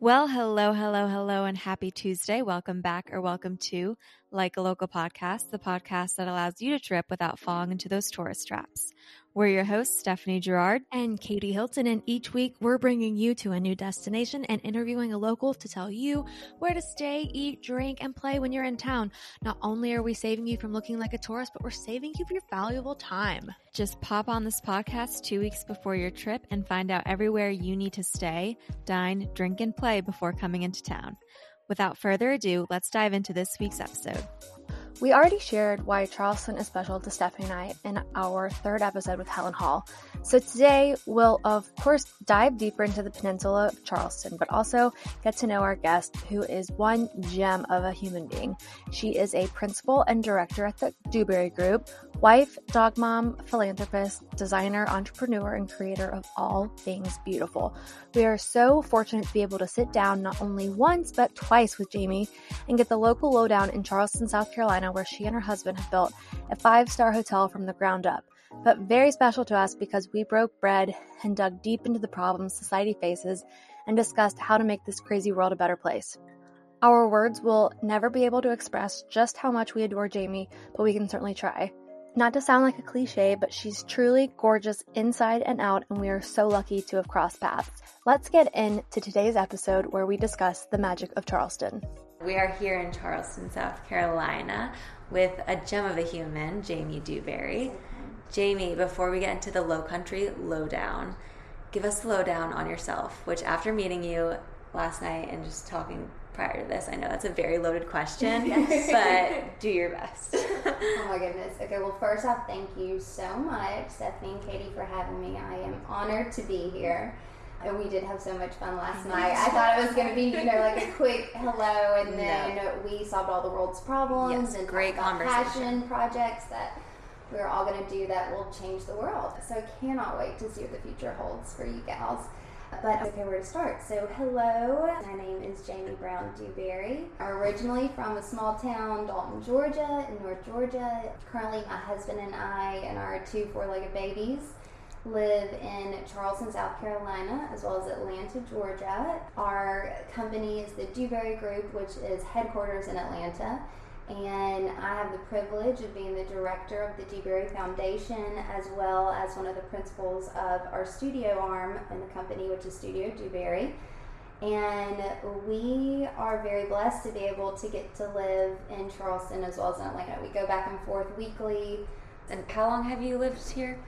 Well, hello, hello, hello, and happy Tuesday. Welcome back or welcome to Like a Local Podcast, the podcast that allows you to trip without falling into those tourist traps. We're your hosts, Stephanie Gerard and Katie Hilton, and each week we're bringing you to a new destination and interviewing a local to tell you where to stay, eat, drink, and play when you're in town. Not only are we saving you from looking like a tourist, but we're saving you your valuable time. Just pop on this podcast two weeks before your trip and find out everywhere you need to stay, dine, drink, and play before coming into town. Without further ado, let's dive into this week's episode. We already shared why Charleston is special to Stephanie and I in our third episode with Helen Hall. So today we'll of course dive deeper into the peninsula of Charleston, but also get to know our guest who is one gem of a human being. She is a principal and director at the Dewberry Group, wife, dog mom, philanthropist, designer, entrepreneur, and creator of all things beautiful. We are so fortunate to be able to sit down not only once but twice with Jaimie and get the local lowdown in Charleston, South Carolina where she and her husband have built a five star hotel from the ground up. But very special to us because we broke bread and dug deep into the problems society faces and discussed how to make this crazy world a better place. Our words will never be able to express just how much we adore Jaimie, but we can certainly try. Not to sound like a cliche, but she's truly gorgeous inside and out, and we are so lucky to have crossed paths. Let's get into today's episode where we discuss the magic of Charleston. We are here in Charleston, South Carolina, with a gem of a human, Jaimie Dewberry. Jaimie, before we get into the low country lowdown, give us the lowdown on yourself, which after meeting you last night and just talking prior to this, I know that's a very loaded question, but do your best. oh my goodness. Okay, well, first off, thank you so much, Stephanie and Katie, for having me. I am honored to be here. And we did have so much fun last night. I thought it was going to be, you know, like a quick hello, and then no. we solved all the world's problems yes, and great conversation. passion projects that we're all going to do that will change the world. So I cannot wait to see what the future holds for you gals. But okay, where to start? So hello, my name is Jaimie Brown Dewberry. I'm originally from a small town, Dalton, Georgia, in North Georgia. Currently, my husband and I and our two four-legged babies live in Charleston, South Carolina, as well as Atlanta, Georgia. Our company is the Dewberry Group, which is headquarters in Atlanta. And I have the privilege of being the director of the Dewberry Foundation, as well as one of the principals of our studio arm in the company, which is Studio Dewberry. And we are very blessed to be able to get to live in Charleston as well as in Atlanta. We go back and forth weekly. And how long have you lived here?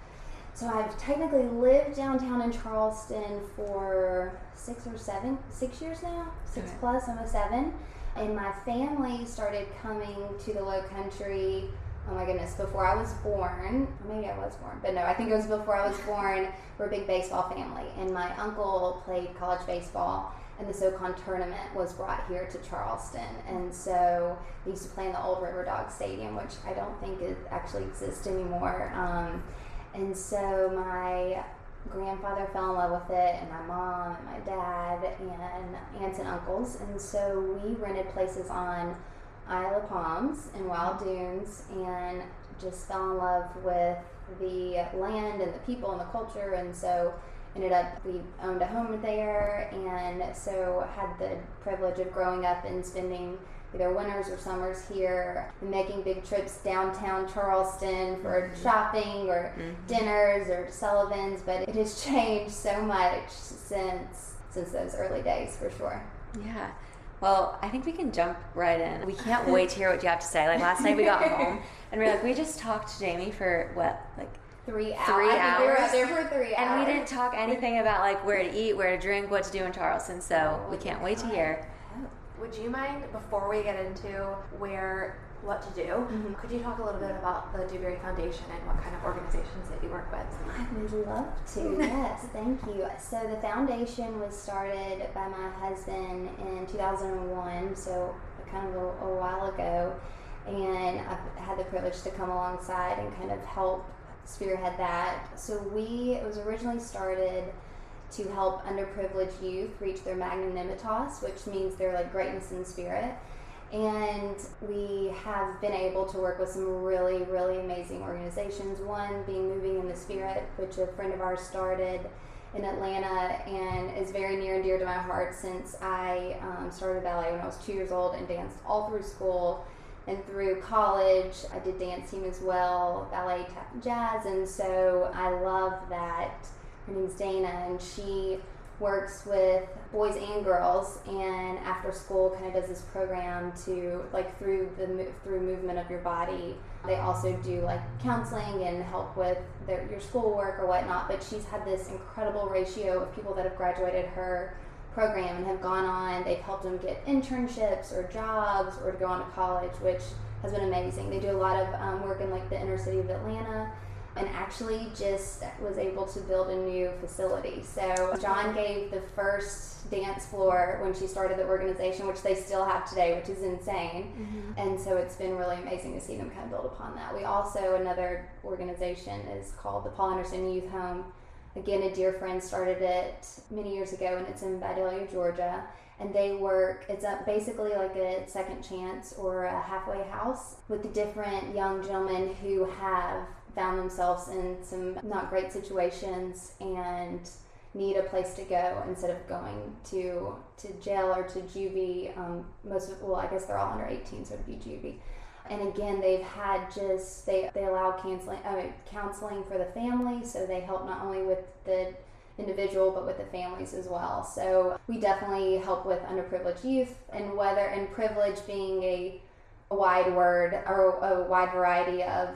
So I've technically lived downtown in Charleston for six or seven, six years now, six okay. plus, almost seven. And my family started coming to the Low Country. Oh my goodness! Before I was born, maybe I was born, but no, I think it was before I was born. We're a big baseball family, and my uncle played college baseball, and the SoCon tournament was brought here to Charleston. And so we used to play in the old River Dog Stadium, which I don't think it actually exists anymore. Um, and so my grandfather fell in love with it, and my mom, and my dad, and aunts and uncles. And so we rented places on Isle of Palms and Wild Dunes and just fell in love with the land and the people and the culture. And so ended up, we owned a home there, and so had the privilege of growing up and spending either winters or summers here, making big trips downtown Charleston for mm-hmm. shopping or mm-hmm. dinners or Sullivan's, but it has changed so much since since those early days for sure. Yeah. Well, I think we can jump right in. We can't wait to hear what you have to say. Like last night we got home and we are like, we just talked to Jaimie for what, like three hours. Three hours. We were there for three and hours. we didn't talk anything about like where to eat, where to drink, what to do in Charleston. So oh, we can't wait to hear. Would you mind, before we get into where what to do, mm-hmm. could you talk a little bit about the Dewberry Foundation and what kind of organizations that you work with? I would love to, yes, thank you. So, the foundation was started by my husband in 2001, so kind of a, a while ago, and I've had the privilege to come alongside and kind of help spearhead that. So, we, it was originally started to help underprivileged youth reach their magnanimitas, which means their like greatness in spirit. And we have been able to work with some really, really amazing organizations. One being Moving in the Spirit, which a friend of ours started, in Atlanta and is very near and dear to my heart since I um, started ballet when I was two years old and danced all through school and through college. I did dance team as well, ballet, tap, jazz, and so I love that. Her name's Dana, and she works with boys and girls and after school kind of does this program to like through the through movement of your body. They also do like counseling and help with their, your schoolwork or whatnot but she's had this incredible ratio of people that have graduated her program and have gone on. They've helped them get internships or jobs or to go on to college which has been amazing. They do a lot of um, work in like the inner city of atlanta and actually just was able to build a new facility. So John gave the first dance floor when she started the organization, which they still have today, which is insane. Mm-hmm. And so it's been really amazing to see them kind of build upon that. We also another organization is called the Paul Anderson Youth Home. Again, a dear friend started it many years ago, and it's in Vidalia, Georgia. And they work, it's a, basically like a second chance or a halfway house with the different young gentlemen who have found themselves in some not great situations and need a place to go instead of going to to jail or to juvie. Um, most of well, I guess they're all under 18, so it'd be juvie. And again, they've had just they they allow counseling uh, counseling for the family, so they help not only with the individual but with the families as well. So we definitely help with underprivileged youth and whether and privilege being a, a wide word or a wide variety of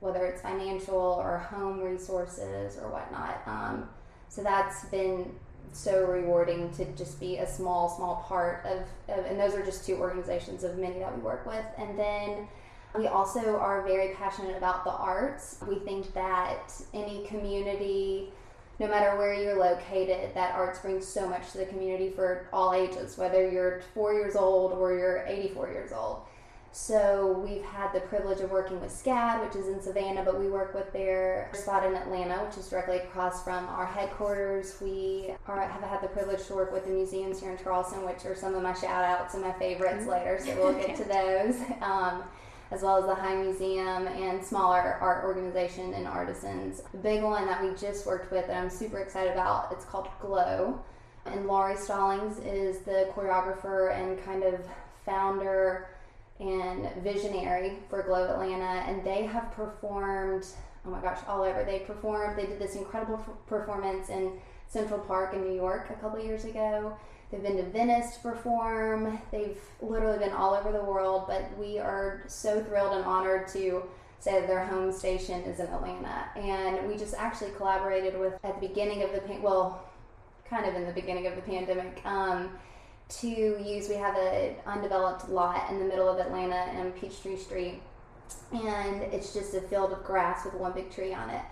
whether it's financial or home resources or whatnot. Um, so that's been so rewarding to just be a small, small part of, of, and those are just two organizations of many that we work with. And then we also are very passionate about the arts. We think that any community, no matter where you're located, that arts brings so much to the community for all ages, whether you're four years old or you're 84 years old. So we've had the privilege of working with SCAD, which is in Savannah, but we work with their spot in Atlanta, which is directly across from our headquarters. We are, have had the privilege to work with the museums here in Charleston, which are some of my shout outs and my favorites mm-hmm. later, so we'll get to those. Um, as well as the High Museum and smaller art organization and artisans. The big one that we just worked with that I'm super excited about, it's called Glow. And Lauri Stallings is the choreographer and kind of founder and visionary for Glow Atlanta, and they have performed. Oh my gosh, all over. They performed. They did this incredible performance in Central Park in New York a couple years ago. They've been to Venice to perform. They've literally been all over the world, but we are so thrilled and honored to say that their home station is in Atlanta. And we just actually collaborated with at the beginning of the well, kind of in the beginning of the pandemic. Um, to use. We have an undeveloped lot in the middle of Atlanta on Peachtree Street, and it's just a field of grass with one big tree on it.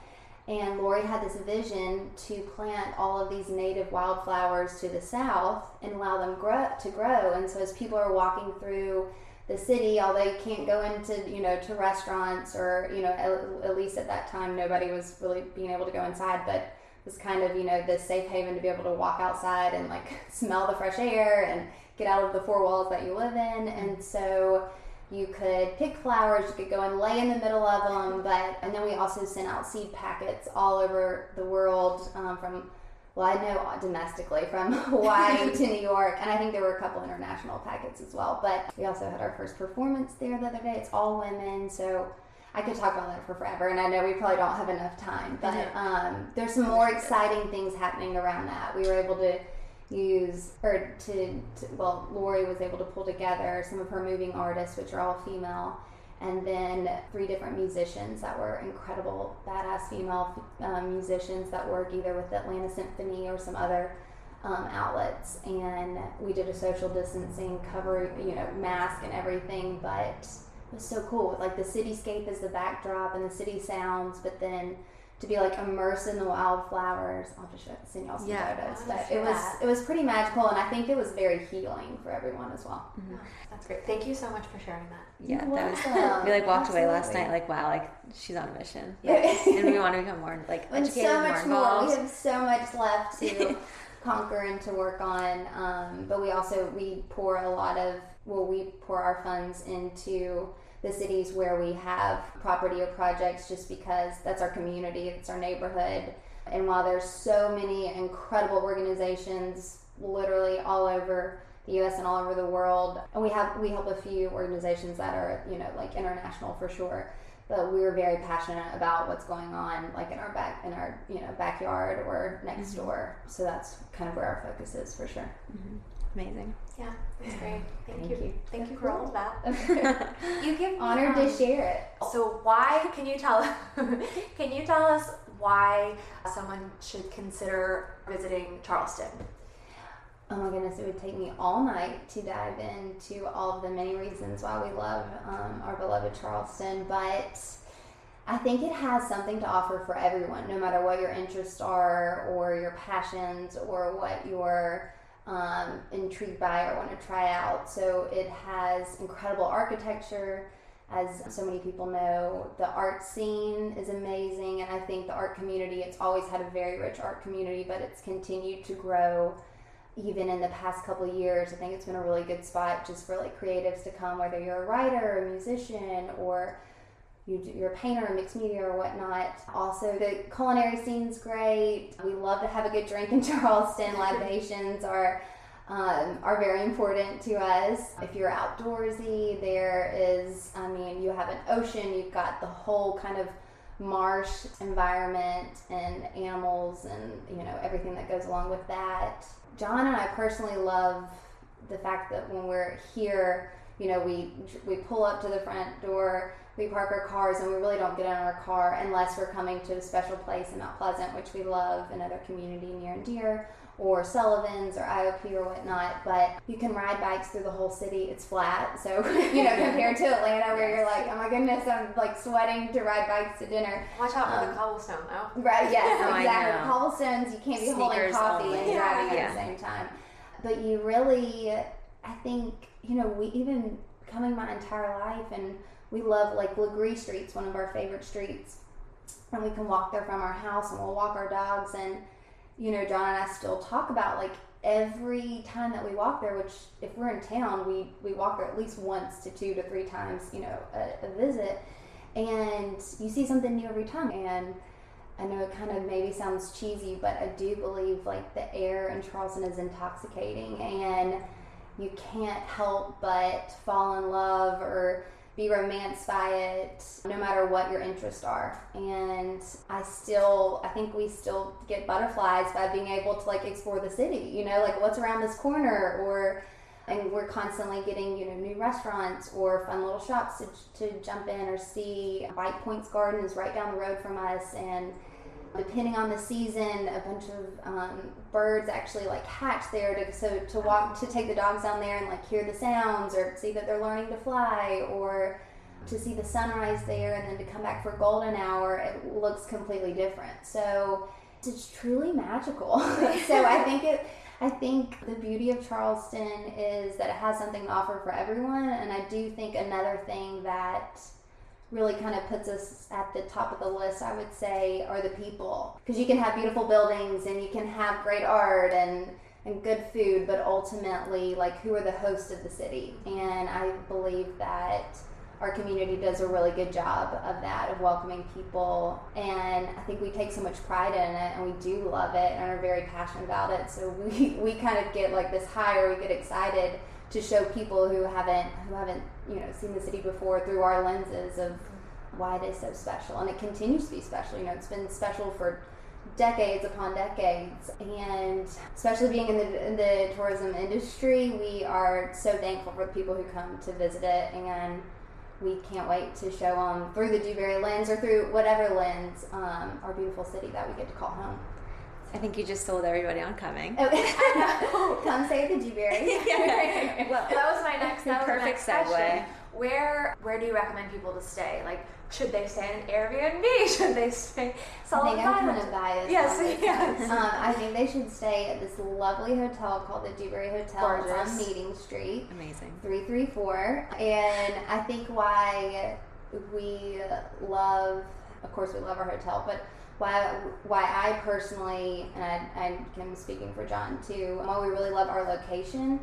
And Lauri had this vision to plant all of these native wildflowers to the south and allow them grow, to grow. And so as people are walking through the city, although you can't go into you know to restaurants or you know at, at least at that time nobody was really being able to go inside, but was kind of you know the safe haven to be able to walk outside and like smell the fresh air and get out of the four walls that you live in. And so you could pick flowers you could go and lay in the middle of them but and then we also sent out seed packets all over the world um, from well i know domestically from hawaii to new york and i think there were a couple international packets as well but we also had our first performance there the other day. It's all women so I could talk about that for forever, and I know we probably don't have enough time, but um, there's some more exciting things happening around that. We were able to use, or to, to, well, Lauri was able to pull together some of her moving artists, which are all female, and then three different musicians that were incredible, badass female um, musicians that work either with the Atlanta Symphony or some other um, outlets. And we did a social distancing cover, you know, mask and everything, but was so cool like the cityscape is the backdrop and the city sounds, but then to be like immersed in the wildflowers. I'll just send y'all some yeah, photos. But it was that. it was pretty magical, and I think it was very healing for everyone as well. Mm-hmm. That's great. Thank you so much for sharing that. Yeah, that was. we like walked Absolutely. away last night like wow, like she's on a mission. Yeah, and we want to become more like educated, so much more, more. We have so much left to conquer and to work on. Um, but we also we pour a lot of well, we pour our funds into the cities where we have property or projects just because that's our community, it's our neighborhood. And while there's so many incredible organizations literally all over the US and all over the world, and we have we help a few organizations that are, you know, like international for sure. But we are very passionate about what's going on like in our back in our, you know, backyard or next Mm-hmm. door. So that's kind of where our focus is for sure. Amazing. Yeah, that's great. Thank, Thank you. you. Thank you for all of that. you give me, Honored um, to share it. So why can you tell can you tell us why someone should consider visiting Charleston? Oh my goodness, it would take me all night to dive into all of the many reasons why we love um, our beloved Charleston, but I think it has something to offer for everyone, no matter what your interests are, or your passions, or what you're um, intrigued by or want to try out. So it has incredible architecture. As so many people know, the art scene is amazing, and I think the art community, it's always had a very rich art community, but it's continued to grow even in the past couple years, I think it's been a really good spot just for like creatives to come, whether you're a writer, a musician, or you, you're a painter, a mixed media, or whatnot. Also, the culinary scene's great. We love to have a good drink in Charleston. Libations are um, are very important to us. If you're outdoorsy, there is, I mean, you have an ocean, you've got the whole kind of marsh environment and animals and you know everything that goes along with that. John and I personally love the fact that when we're here, you know, we we pull up to the front door, we park our cars, and we really don't get in our car unless we're coming to a special place in Mount Pleasant, which we love, another community near and dear, or Sullivan's or IOP or whatnot. But you can ride bikes through the whole city. It's flat, so you know compared to Atlanta, where you're like, oh my goodness, I'm like sweating to ride bikes to dinner. Watch out for Um, the cobblestone though. Right, yes, Oh, exactly. Cobblestones, you can't be holding coffee only. and driving Yeah. at the same time. But you really, I think, you know, we even coming my entire life and we love like Legare Street's one of our favorite streets. And we can walk there from our house and we'll walk our dogs and, you know, John and I still talk about like every time that we walk there, which if we're in town, we, we walk there at least once to two to three times, you know, a, a visit. And you see something new every time. And I know it kind of maybe sounds cheesy, but I do believe like the air in Charleston is intoxicating and you can't help but fall in love or be romanced by it no matter what your interests are. And I still, I think we still get butterflies by being able to like explore the city, you know, like what's around this corner or and we're constantly getting you know new restaurants or fun little shops to, to jump in or see white points garden is right down the road from us and depending on the season a bunch of um, birds actually like hatch there to so to walk to take the dogs down there and like hear the sounds or see that they're learning to fly or to see the sunrise there and then to come back for golden hour it looks completely different. So it's truly magical. So i think it I think the beauty of Charleston is that it has something to offer for everyone, and I do think another thing that really kind of puts us at the top of the list, I would say, are the people. Because you can have beautiful buildings and you can have great art and and good food, but ultimately, like, who are the hosts of the city? And I believe that our community does a really good job of that, of welcoming people. And I think we take so much pride in it and we do love it and are very passionate about it. So we, we kind of get like this high or we get excited to show people who haven't who haven't, you know, seen the city before through our lenses of why it is so special. And it continues to be special. You know, it's been special for decades upon decades and especially being in the, in the tourism industry we are so thankful for the people who come to visit it and we can't wait to show them through the Dewberry lens or through whatever lens um, our beautiful city that we get to call home. I think you just sold everybody on coming. Oh, come say the Dewberry. Yeah. Well, that was my next. That was my Perfect next segue. question. Where where do you recommend people to stay? Like, should they stay in an Airbnb? Should they stay? I think I'm kind of biased. Yes, on this yes. Um, I think they should stay at this lovely hotel called the Dewberry Hotel. It's on Meeting Street. amazing. 334 and i think why we love of course we love our hotel but why why i personally and I, i'm speaking for john too why we really love our location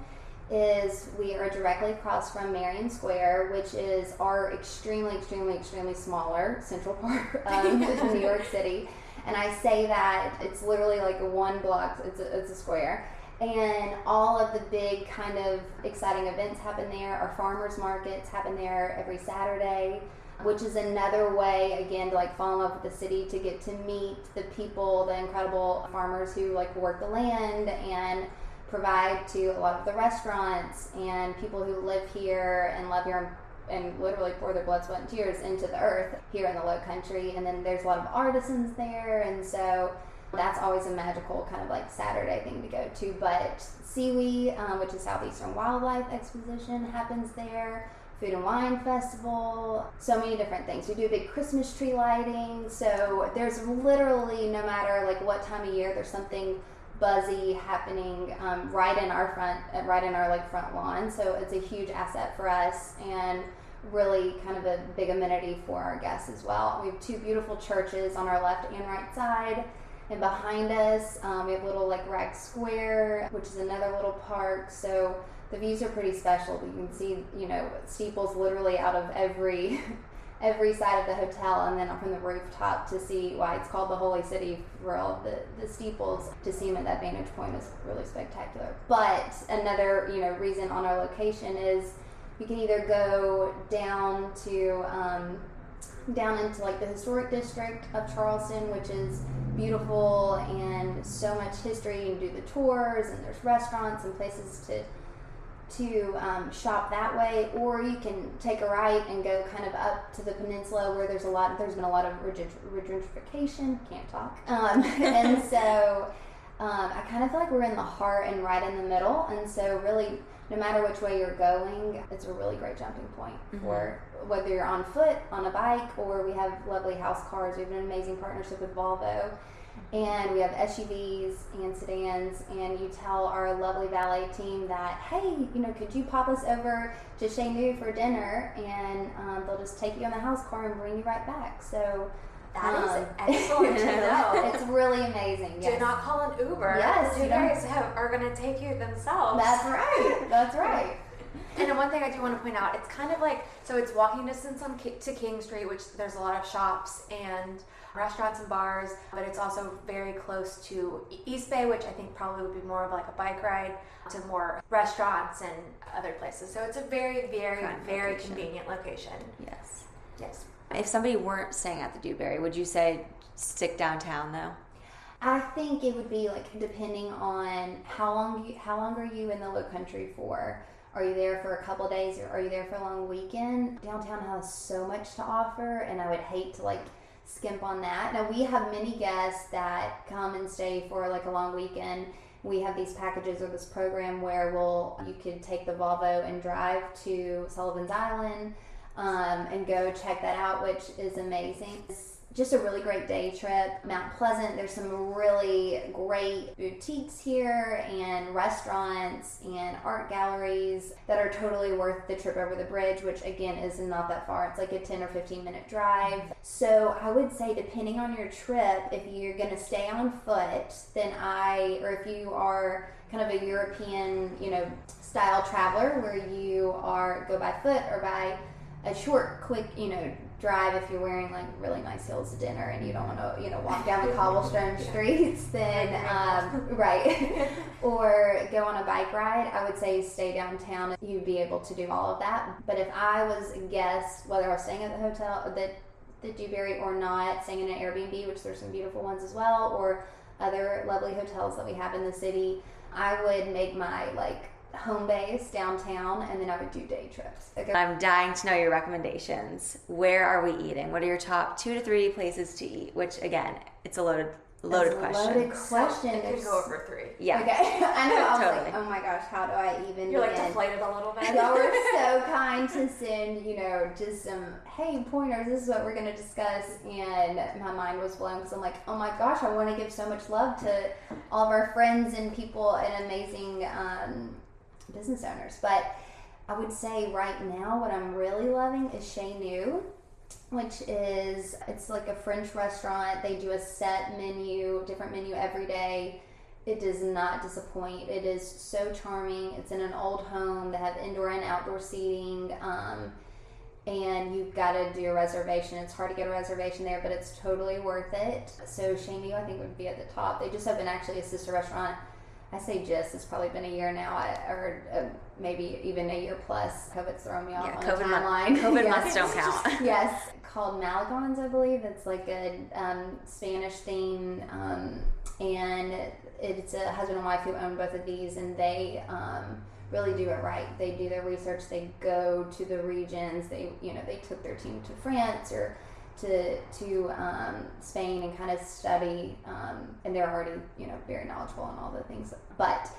is we are directly across from marion square which is our extremely extremely extremely smaller central park of new york city And I say that it's literally like one block, it's a, it's a square. And all of the big kind of exciting events happen there. Our farmers markets happen there every Saturday, which is another way, again, to like fall in love with the city, to get to meet the people, the incredible farmers who like work the land and provide to a lot of the restaurants and people who live here and love here and literally pour their blood, sweat, and tears into the earth here in the Low Country. And then there's a lot of artisans there, and so that's always a magical kind of like Saturday thing to go to. But SEWE, um, which is Southeastern Wildlife Exposition, happens there. Food and Wine Festival, so many different things. We do a big Christmas tree lighting. So there's literally no matter like what time of year, there's something buzzy happening um, right in our front, uh, right in our like front lawn. So it's a huge asset for us and really kind of a big amenity for our guests as well. We have two beautiful churches on our left and right side. And behind us, um, we have a little like Wragg Square, which is another little park. So the views are pretty special. You can see, you know, steeples literally out of every every side of the hotel and then from the rooftop to see why it's called the Holy City for all of the, the steeples to see them at that vantage point is really spectacular. But another, you know, reason on our location is you can either go down to um, down into like the historic district of Charleston, which is beautiful and so much history. Can do the tours and there's restaurants and places to to um, shop that way, or you can take a right and go kind of up to the peninsula where there's a lot. There's been a lot of gentrification. Can't talk, um, and so um, I kind of feel like we're in the heart and right in the middle. And so really, no matter which way you're going, it's a really great jumping point mm-hmm. for whether you're on foot, on a bike, or we have lovely house cars. We have an amazing partnership with Volvo and we have SUVs and sedans, and you tell our lovely valet team that, hey, you know, could you pop us over to Chez Nous for dinner, and um, they'll just take you on the house car and bring you right back. So that um, is excellent to know. It's really amazing. Yes. Do not call an Uber. Yes, you guys have, are going to take you themselves. That's right. That's right. and one thing I do want to point out, it's kind of like so it's walking distance on to King Street, which there's a lot of shops and restaurants and bars, but it's also very close to East Bay, which I think probably would be more of like a bike ride to more restaurants and other places. So it's a very, very, very location. convenient location. Yes. Yes. If somebody weren't staying at the Dewberry, would you say stick downtown though? I think it would be like depending on how long you, how long are you in the Low Country for. Are you there for a couple days or are you there for a long weekend? Downtown has so much to offer, and I would hate to like skimp on that. Now we have many guests that come and stay for like a long weekend. We have these packages or this program where we'll you could take the Volvo and drive to Sullivan's Island um, and go check that out, which is amazing. Just a really great day trip. Mount Pleasant, there's some really great boutiques here and restaurants and art galleries that are totally worth the trip over the bridge, which again is not that far. It's like a 10 or 15 minute drive. So I would say, depending on your trip, if you're going to stay on foot, then I, or if you are kind of a European, you know, style traveler where you are go by foot or by a short, quick, you know, drive if you're wearing like really nice heels to dinner and you don't want to, you know, walk down the cobblestone streets, then um, right, or go on a bike ride. I would say stay downtown. You'd be able to do all of that. But if I was a guest, whether I was staying at the hotel, the the Dewberry or not, staying in an Airbnb, which there's some beautiful ones as well, or other lovely hotels that we have in the city, I would make my like home base downtown, and then I would do day trips. Okay. I'm dying to know your recommendations. Where are we eating? What are your top two to three places to eat? Which again, it's a loaded loaded question. Loaded question. So it could go over three. Yeah. Okay. I know. I was totally. like, oh my gosh, how do I even? You're begin? like deflated a little bit. Y'all were so kind to send, you know, just some hey pointers. This is what we're going to discuss, and my mind was blown because I'm like, oh my gosh, I want to give so much love to all of our friends and people and amazing um, business owners. But I would say right now, what I'm really loving is Chez Nous, which is it's like a French restaurant. They do a set menu, different menu every day. It does not disappoint. It is so charming. It's in an old home. They have indoor and outdoor seating. Um, and you've got to do a reservation. It's hard to get a reservation there, but it's totally worth it. So Mieux, I think, would be at the top. They just have opened actually a sister restaurant. I say just, it's probably been a year now, or uh, maybe even a year plus. COVID's throwing me off Yeah, on COVID the timeline. COVID Yes. months don't count. yes, called Malagón's, I believe. It's like a um, Spanish theme, um, and it's a husband and wife who own both of these, and they um, really do it right. They do their research. They go to the regions. They, you know, they took their team to France or to to um, Spain and kind of study, um, and they're already, you know, very knowledgeable on all the things, but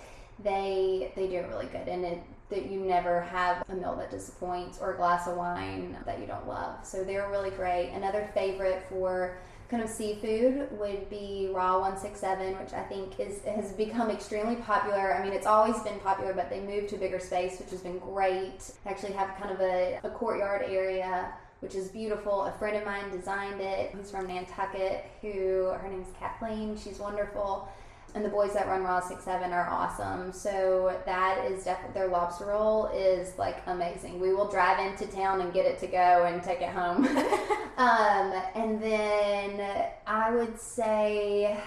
they they do really good and it that you never have a meal that disappoints or a glass of wine that you don't love. So they're really great. Another favorite for kind of seafood would be raw 167 which i think is has become extremely popular. I mean it's always been popular but they moved to bigger space which has been great. Actually have kind of a, a courtyard area which is beautiful. A friend of mine designed it He's from Nantucket, who her name's Kathleen. She's wonderful and the boys that run Raw Six Seven are awesome. So that is definitely their lobster roll is like amazing. We will drive into town and get it to go and take it home. um, and then I would say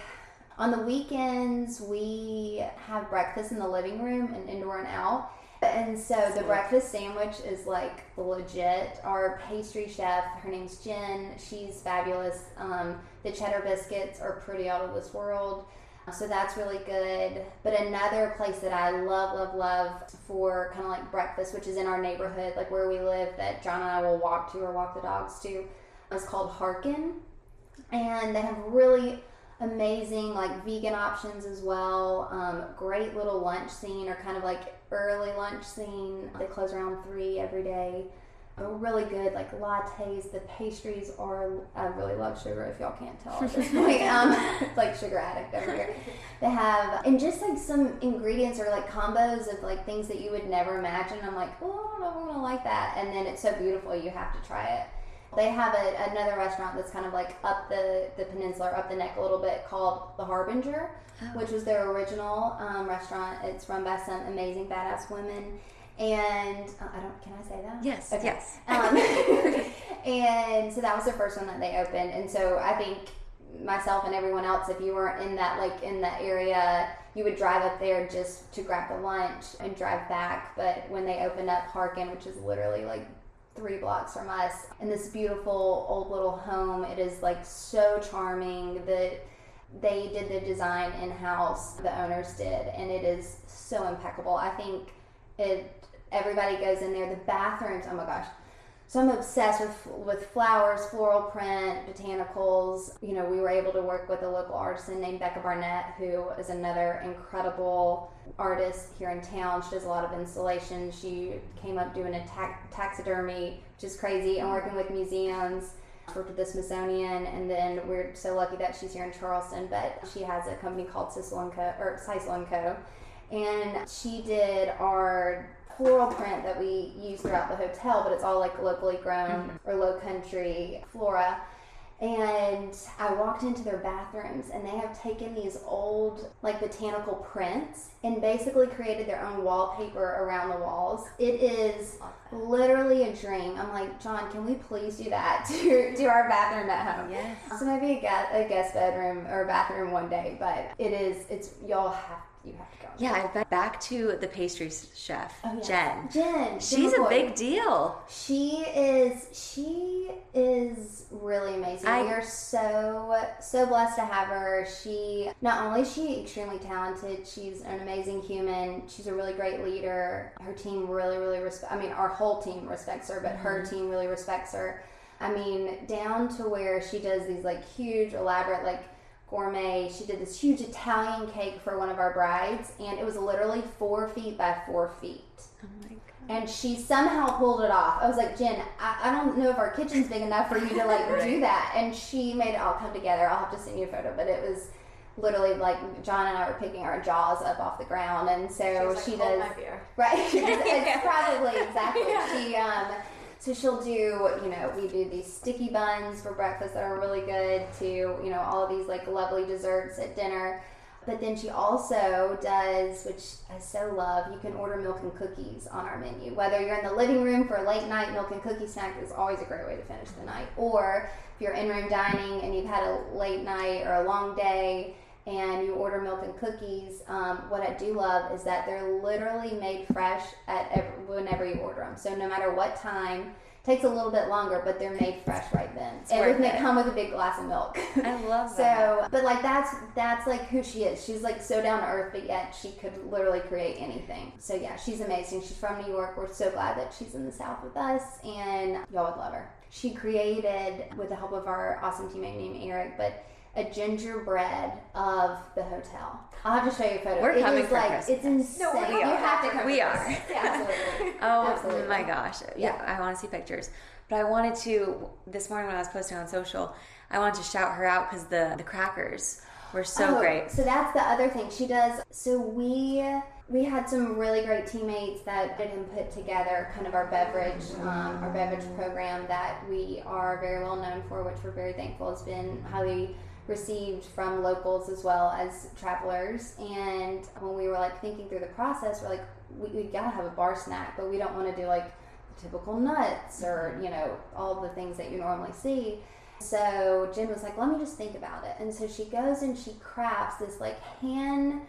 on the weekends we have breakfast in the living room and indoor and out. And so the breakfast sandwich is like legit. Our pastry chef, her name's Jen. She's fabulous. Um, the cheddar biscuits are pretty out of this world. So that's really good. But another place that I love, love, love for kind of like breakfast, which is in our neighborhood, like where we live, that John and I will walk to or walk the dogs to, is called Harken. And they have really amazing like vegan options as well. Um, great little lunch scene or kind of like early lunch scene. They close around three every day. Really good like lattes. The pastries are. I really love sugar. If y'all can't tell at this point, um, like sugar addict over here. They have and just like some ingredients or like combos of like things that you would never imagine. I'm like, oh, I don't know if I'm gonna like that, and then it's so beautiful. You have to try it. They have a, another restaurant that's kind of like up the, the peninsula, or up the neck a little bit, called The Harbinger, which was their original um, restaurant. It's run by some amazing badass women. And uh, I don't, can I say that? Yes, Okay. yes. Um, and so that was the first one that they opened. And so I think myself and everyone else, if you weren't in that like in that area, you would drive up there just to grab the lunch and drive back. But when they opened up Harken, which is literally like three blocks from us, in this beautiful old little home, it is like so charming that they did the design in house. The owners did, and it is so impeccable. I think it. Everybody goes in there. The bathrooms. Oh my gosh. So I'm obsessed with with flowers, floral print, botanicals. You know, we were able to work with a local artisan named Becca Barnett, who is another incredible artist here in town. She does a lot of installation. She came up doing a ta- taxidermy, which is crazy, and working with museums. She worked with the Smithsonian, and then we're so lucky that she's here in Charleston. But she has a company called Sisal and Co. or Sisal and Co. And she did our floral print that we use throughout the hotel, but it's all like locally grown mm-hmm. or low country flora. And I walked into their bathrooms and they have taken these old, like botanical prints and basically created their own wallpaper around the walls. It is literally a dream. I'm like, John, can we please do that to, to our bathroom at home? Yes. So maybe a guest, a guest bedroom or bathroom one day, but it is, it's, y'all have, you have to go. Yeah, I bet back to the pastry chef, Oh, yes. Jen. Jen. She's Jen a big deal. She is she is really amazing. I- we are so so blessed to have her. She not only is she extremely talented, she's an amazing human. She's a really great leader. Her team really really respect I mean our whole team respects her, but her mm-hmm. team really respects her. I mean, down to where she does these like huge elaborate like gourmet. She did this huge Italian cake for one of our brides and it was literally 4 feet by 4 feet Oh my god. and she somehow pulled it off. I was like, Jen, I, I don't know if our kitchen's big enough for you to like do that. And she made it all come together. I'll have to send you a photo, but it was literally like John and I were picking our jaws up off the ground, and so she like, "Hold does my beer." right. it's probably exactly. She um. So she'll do, you know, we do these sticky buns for breakfast that are really good. To you know, all these like lovely desserts at dinner. But then she also does, which I so love, you can order milk and cookies on our menu. Whether you're in the living room for a late night milk and cookie snack is always a great way to finish the night. Or if you're in room dining and you've had a late night or a long day and you order milk and cookies, um, what I do love is that they're literally made fresh at every, whenever you order them. So no matter what time, takes a little bit longer, but they're made fresh right then. and worth they come with a big glass of milk. I love that. So, but like that's that's like who she is. She's like so down to earth, but yet she could literally create anything. So yeah, she's amazing. She's from New York. We're so glad that she's in the South with us, and y'all would love her. She created, with the help of our awesome teammate named Eric, but a gingerbread of the hotel. I'll have to show you a photo. We're It coming is for like Christmas. it's insane. No, we you are. have to come. We are. Yeah, absolutely. Oh Absolutely. my gosh. Yeah, Yeah. I want to see pictures. But I wanted to, this morning when I was posting on social, I wanted to shout her out because the, the crackers were so Oh, great. So that's the other thing she does. So we we had some really great teammates that did and put together kind of our beverage um, our beverage program that we are very well known for, which we're very thankful It's been highly received from locals as well as travelers. And when we were like thinking through the process, we're like, we, we gotta have a bar snack, but we don't want to do like typical nuts or mm-hmm. you know all the things that you normally see. So Jen was like, let me just think about it. And so she goes and she crafts this like hand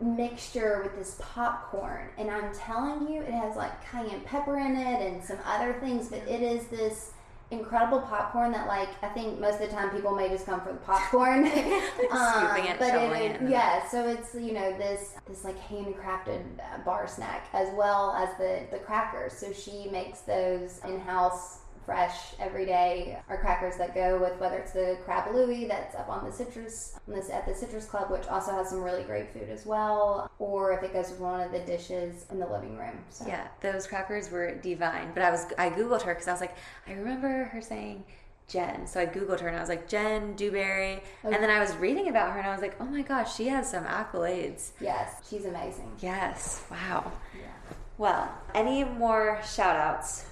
mixture with this popcorn. And I'm telling you, it has like cayenne pepper in it and some other things, but it is this incredible popcorn that like I think most of the time people may just come for the popcorn. Um, Scooping it, but it, it yeah, so it's you know this this like handcrafted bar snack as well as the the crackers. So she makes those in house fresh every day. Our crackers that go with whether it's the crab louie that's up on the citrus on this at the Citrus Club, which also has some really great food as well, or if it goes with one of the dishes in the living room. So. Yeah, those crackers were divine. But I was I googled her because I was like, I remember her saying Jen. So I googled her and I was like Jen Dewberry, and then I was reading about her and I was like, oh my gosh, she has some accolades. Yes, she's amazing. Yes, wow. Yeah. Well, any more shout outs?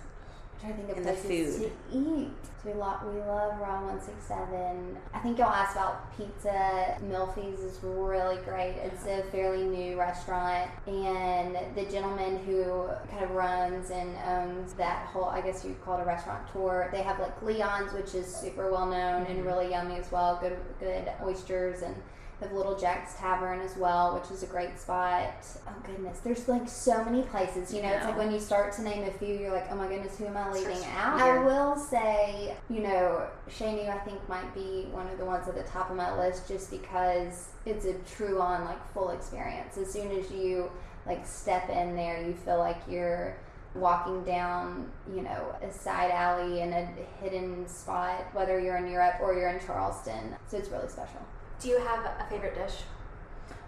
Trying to think of And the places food. to eat. So we love we love Raw One Six Seven. I think y'all asked about pizza. Melfi's is really great. It's a fairly new restaurant, and the gentleman who kind of runs and owns that whole I guess you'd call it a restaurant tour. They have like Leon's, which is super well known and mm-hmm. really yummy as well. Good good oysters and. They have Little Jack's Tavern as well, which is a great spot. Oh goodness, there's like so many places. You know, it's like when you start to name a few, you're like, oh my goodness, who am I leaving out? I will say, you know, Shani, I think might be one of the ones at the top of my list, just because it's a true on like full experience. As soon as you like step in there, you feel like you're walking down, you know, a side alley in a hidden spot, whether you're in Europe or you're in Charleston. So it's really special. Do you have a favorite dish?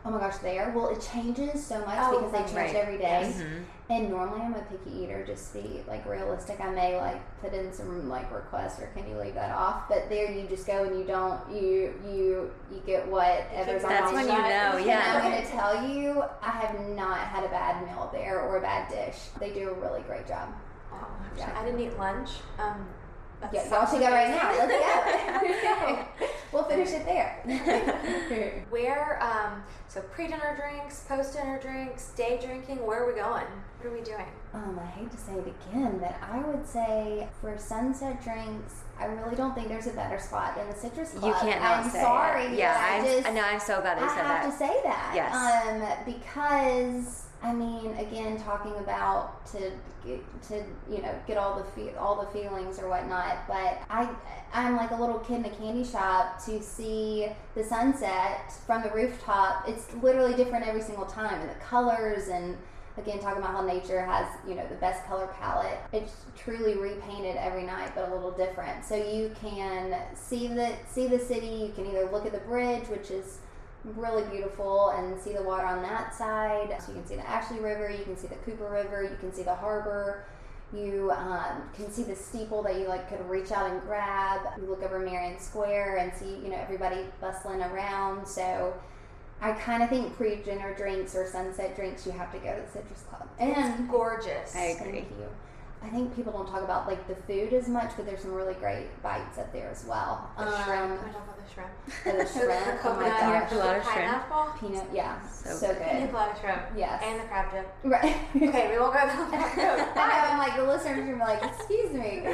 Oh my gosh, there. Well, it changes so much Oh, because they change Right. every day. Yes. And normally I'm a picky eater, just to be like realistic. I may like put in some like requests or can you leave that off? But there you just go and you don't you you you get whatever's on That's when you shot. know, And yeah. I'm gonna tell you, I have not had a bad meal there or a bad dish. They do a really great job. Wow. Yeah. I didn't eat lunch. Um, that Yeah, y'all sounds should go right now. Let's go. we'll finish it there. Where, um, so pre-dinner drinks, post-dinner drinks, day drinking, where are we going? What are we doing? Um, I hate to say it again, but I would say for sunset drinks, I really don't think there's a better spot than the Citrus Club. You can't not I'm say sorry. It. Yeah, I I'm, just, I know. I'm so glad they I said that. I have to say that. Yes. Um, because I mean, again, talking about to to you know get all the fe- all the feelings or whatnot. But I I'm like a little kid in a candy shop to see the sunset from the rooftop. It's literally different every single time, and the colors and. Again, talking about how nature has, you know, the best color palette. It's truly repainted every night, but a little different. So you can see the see the city. You can either look at the bridge, which is really beautiful and see the water on that side. So you can see the Ashley River, you can see the Cooper River, you can see the harbor. You um, can see the steeple that you like could reach out and grab. You look over Marion Square and see you know everybody bustling around. So I kind of think pre-dinner drinks or sunset drinks you have to go to the Citrus Club. And Gorgeous. I agree. Thank you. I think people don't talk about like the food as much, but there's some really great bites up there as well. The Um, shrimp. Can I talk about the shrimp? oh, the shrimp. The oh my gosh. A lot shrimp. pineapple. Peanut, yeah, So so, good. Pina good. colada shrimp. Yes. And the crab dip. Right. Okay, we won't go down that road. I know, I'm like, the listeners are gonna be like, excuse me.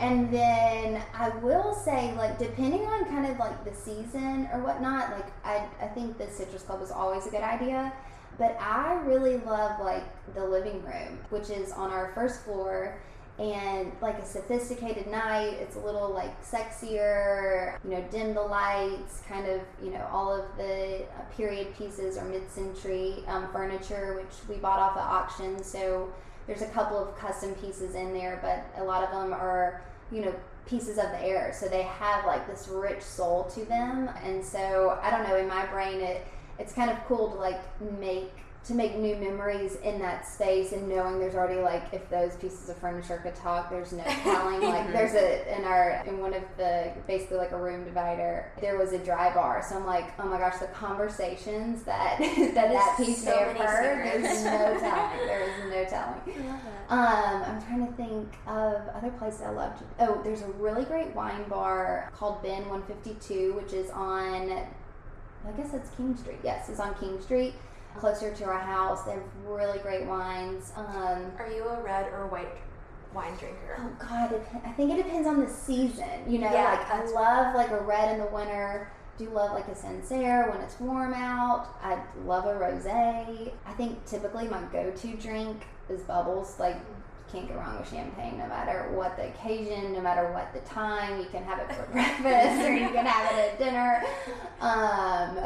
And then I will say, like, depending on kind of like the season or whatnot, like, I, I think the Citrus Club is always a good idea. But I really love like the living room, which is on our first floor. And like a sophisticated night, it's a little like sexier, you know, dim the lights, kind of, you know, all of the uh, period pieces or mid century um, furniture, which we bought off at auction. So there's a couple of custom pieces in there, but a lot of them are, you know, pieces of the era. So they have like this rich soul to them. And so I don't know, in my brain, it it's kind of cool to like make to make new memories in that space and knowing there's already like if those pieces of furniture could talk there's no telling. Like there's a in our in one of the basically like a room divider there was a dry bar. So i'm like oh my gosh the conversations that that that piece so may have heard there's no telling. There is no telling. Um, I'm trying to think of other places I love to. Oh, there's a really great wine bar called Bin 152, which is on, I guess it's King Street. Yes, it's on King Street, closer to our house. They have really great wines. Um, Are you a red or white wine drinker? oh God, it, I think it depends on the season. You know, Yeah, like I love like a red in the winter. Do love like a Sancerre when it's warm out. I love a rosé. I think typically my go-to drink is bubbles. Like can't go wrong with champagne no matter what the occasion, no matter what the time. You can have it for breakfast or you can have it at dinner. Um,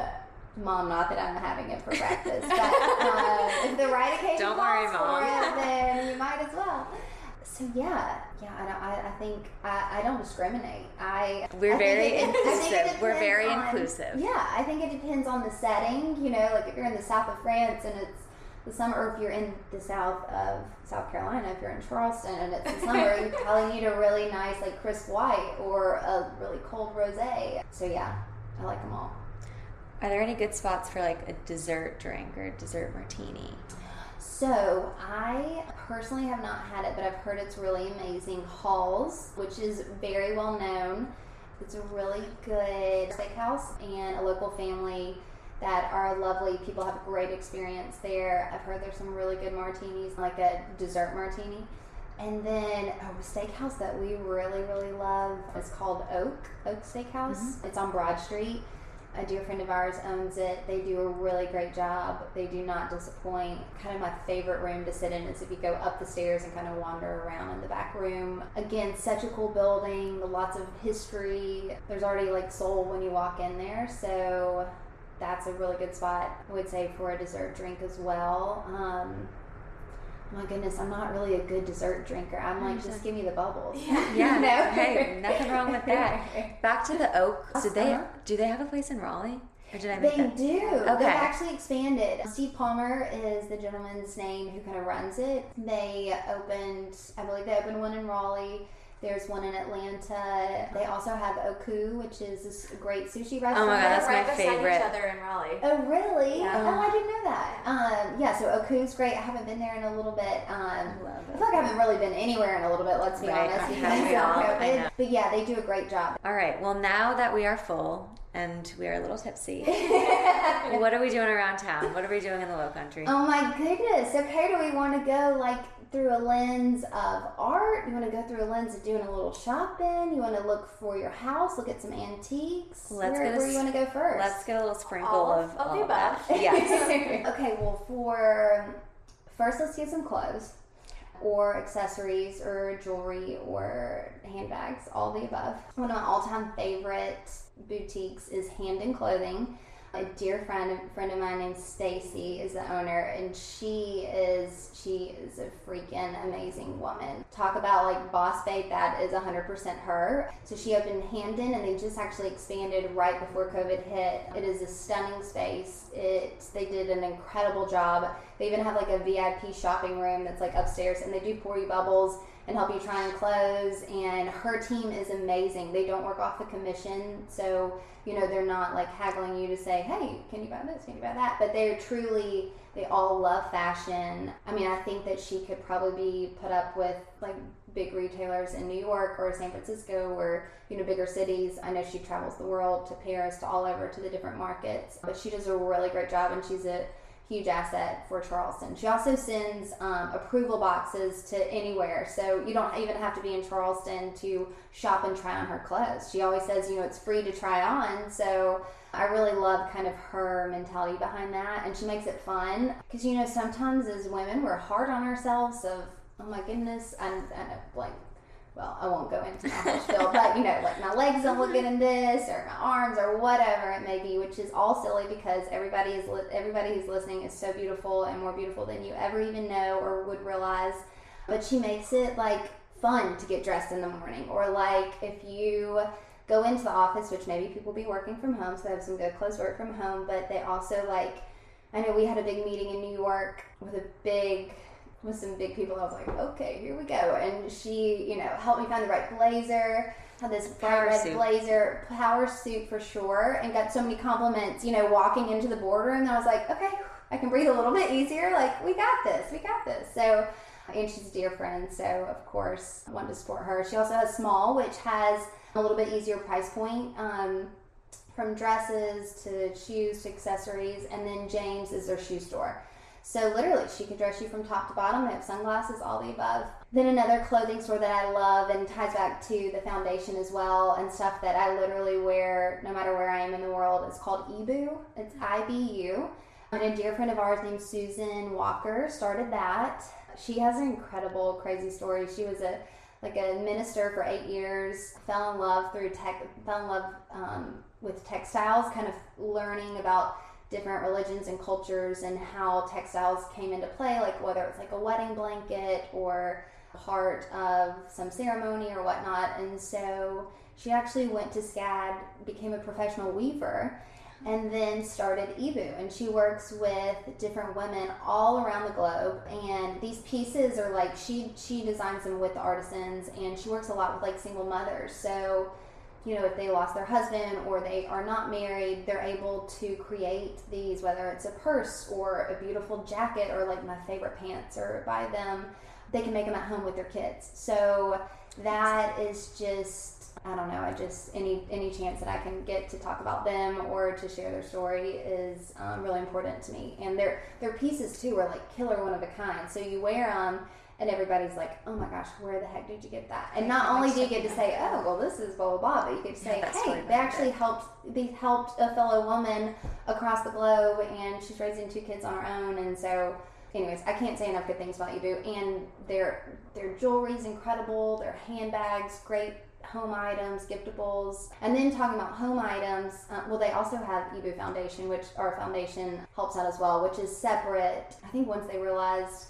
Mom, not that I'm having it for breakfast, but um, if the right occasion Don't calls worry, for Mom. it, then you might as well. So yeah, yeah, I, don't- I, I think I, I don't discriminate. I We're I very it- I think it inclusive. We're very on- inclusive. Yeah, I think it depends on the setting. You know, like if you're in the south of France and it's the summer, or if you're in the south of South Carolina, if you're in Charleston and it's the summer, you probably need a really nice like crisp white or a really cold rosé. So yeah, I like them all. Are there any good spots for like a dessert drink or a dessert martini? So I personally have not had it, but I've heard it's really amazing. Hall's, which is very well known. It's a really good steakhouse and a local family that are lovely. People have a great experience there. I've heard there's some really good martinis, like a dessert martini. And then a steakhouse that we really, really love is called Oak, Oak Steakhouse. Mm-hmm. It's on Broad Street. A dear friend of ours owns it. They do a really great job. They do not disappoint. Kind of my favorite room to sit in is if you go up the stairs and kind of wander around in the back room. Again, such a cool building, lots of history. There's already like soul when you walk in there, so that's a really good spot. I would say for a dessert drink as well. Um, my goodness, I'm not really a good dessert drinker. I'm like, just give me the bubbles. Yeah. Yeah, know? hey, nothing wrong with that. Back to the Oak. Did they Uh-huh. do they have a place in Raleigh? Or did I make They that? do. Okay. They've actually expanded. Steve Palmer is the gentleman's name who kind of runs it. They opened, I believe they opened one in Raleigh. There's one in Atlanta. They also have Oku, which is this great sushi restaurant. Oh my God, that's right my beside favorite. each other in Raleigh. Oh really? Yeah. Oh, I didn't know that. Um, yeah, so Oku's great. I haven't been there in a little bit. Um, love I feel like I haven't really been anywhere in a little bit. Let's be Right, honest. haven't because of all? COVID. But yeah, they do a great job. All right. Well, now that we are full and we are a little tipsy, what are we doing around town? What are we doing in the Low Country? Oh my goodness. Okay, do we want to go like through a lens of art? You want to go through a lens of doing a little shopping? You want to look for your house, look at some antiques? Let's where, get a where you want to go first? Let's get a little sprinkle All of, of- of all the of that. above. Yes. okay, well, for first, let's get some clothes or accessories or jewelry or handbags, all the above. One of my all-time favorite boutiques is Hand in Clothing. A dear friend friend of mine named Stacy is the owner, and she is she is a freaking amazing woman. Talk about like boss babe, that is 100% her. So she opened Hand in, and they just actually expanded right before COVID hit. It is a stunning space. It they did an incredible job. they even have like a VIP shopping room that's like upstairs, and they do pour you bubbles and help you try on clothes. And her team is amazing. They don't work off the commission, so you know they're not like haggling you to say, "Hey, can you buy this? Can you buy that?" But they're truly they all love fashion. I mean, I think that she could probably be put up with like big retailers in New York or San Francisco or you know bigger cities. I know she travels the world to Paris to all over to the different markets, but she does a really great job and she's a huge asset for Charleston. She also sends um, approval boxes to anywhere, so you don't even have to be in Charleston to shop and try on her clothes. She always says, you know, it's free to try on, so I really love kind of her mentality behind that, and she makes it fun because you know sometimes as women we're hard on ourselves of oh my goodness, and, and like well, I won't go into my spiel, but you know, like my legs don't look good in this, or my arms, or whatever it may be, which is all silly because everybody is li- everybody who's listening is so beautiful and more beautiful than you ever even know or would realize. But she makes it like fun to get dressed in the morning, or like if you go into the office, which maybe people be working from home, so they have some good clothes work from home, but they also like. I know we had a big meeting in New York with a big with some big people. I was like, okay, here we go. And she, you know, helped me find the right blazer. Had this bright red suit. blazer, power suit for sure, and got so many compliments. You know, walking into the boardroom, and I was like, okay, I can breathe a little bit easier. Like, we got this, we got this. So, and she's a dear friend, so of course, I wanted to support her. She also has small, which has a little bit easier price point. Um, from dresses to shoes to accessories, and then James is their shoe store. So literally, she could dress you from top to bottom. They have sunglasses, all the above. Then another clothing store that I love and ties back to the foundation as well and stuff that I literally wear no matter where I am in the world. It's called Ibu. It's I B U. And a dear friend of ours named Susan Walker started that. She has an incredible, crazy story. She was a like a minister for eight years. Fell in love through tech. Fell in love um, with textiles, kind of learning about different religions and cultures and how textiles came into play, like whether it's like a wedding blanket or part of some ceremony or whatnot. And so she actually went to SCAD, became a professional weaver, and then started Ibu. And she works with different women all around the globe. And these pieces are like she she designs them with the artisans, and she works a lot with like single mothers. So you know, if they lost their husband or they are not married, they're able to create these, whether it's a purse or a beautiful jacket or like my favorite pants or buy them, they can make them at home with their kids. So that is just I don't know. I just any any chance that I can get to talk about them or to share their story is um, really important to me. And their their pieces too are like killer one of a kind. So you wear them and everybody's like, "Oh my gosh, where the heck did you get that?" And not only do you get to say, "Oh, well, this is blah blah blah," but you get to say, yeah, "Hey, they actually helped. They helped a fellow woman across the globe, and she's raising two kids on her own." And so, anyways, I can't say enough good things about Ibu. And their their jewelry is incredible. Their handbags, great home items, giftables. And then talking about home items, uh, well, they also have Ibu Foundation, which our foundation helps out as well, which is separate. I think once they realized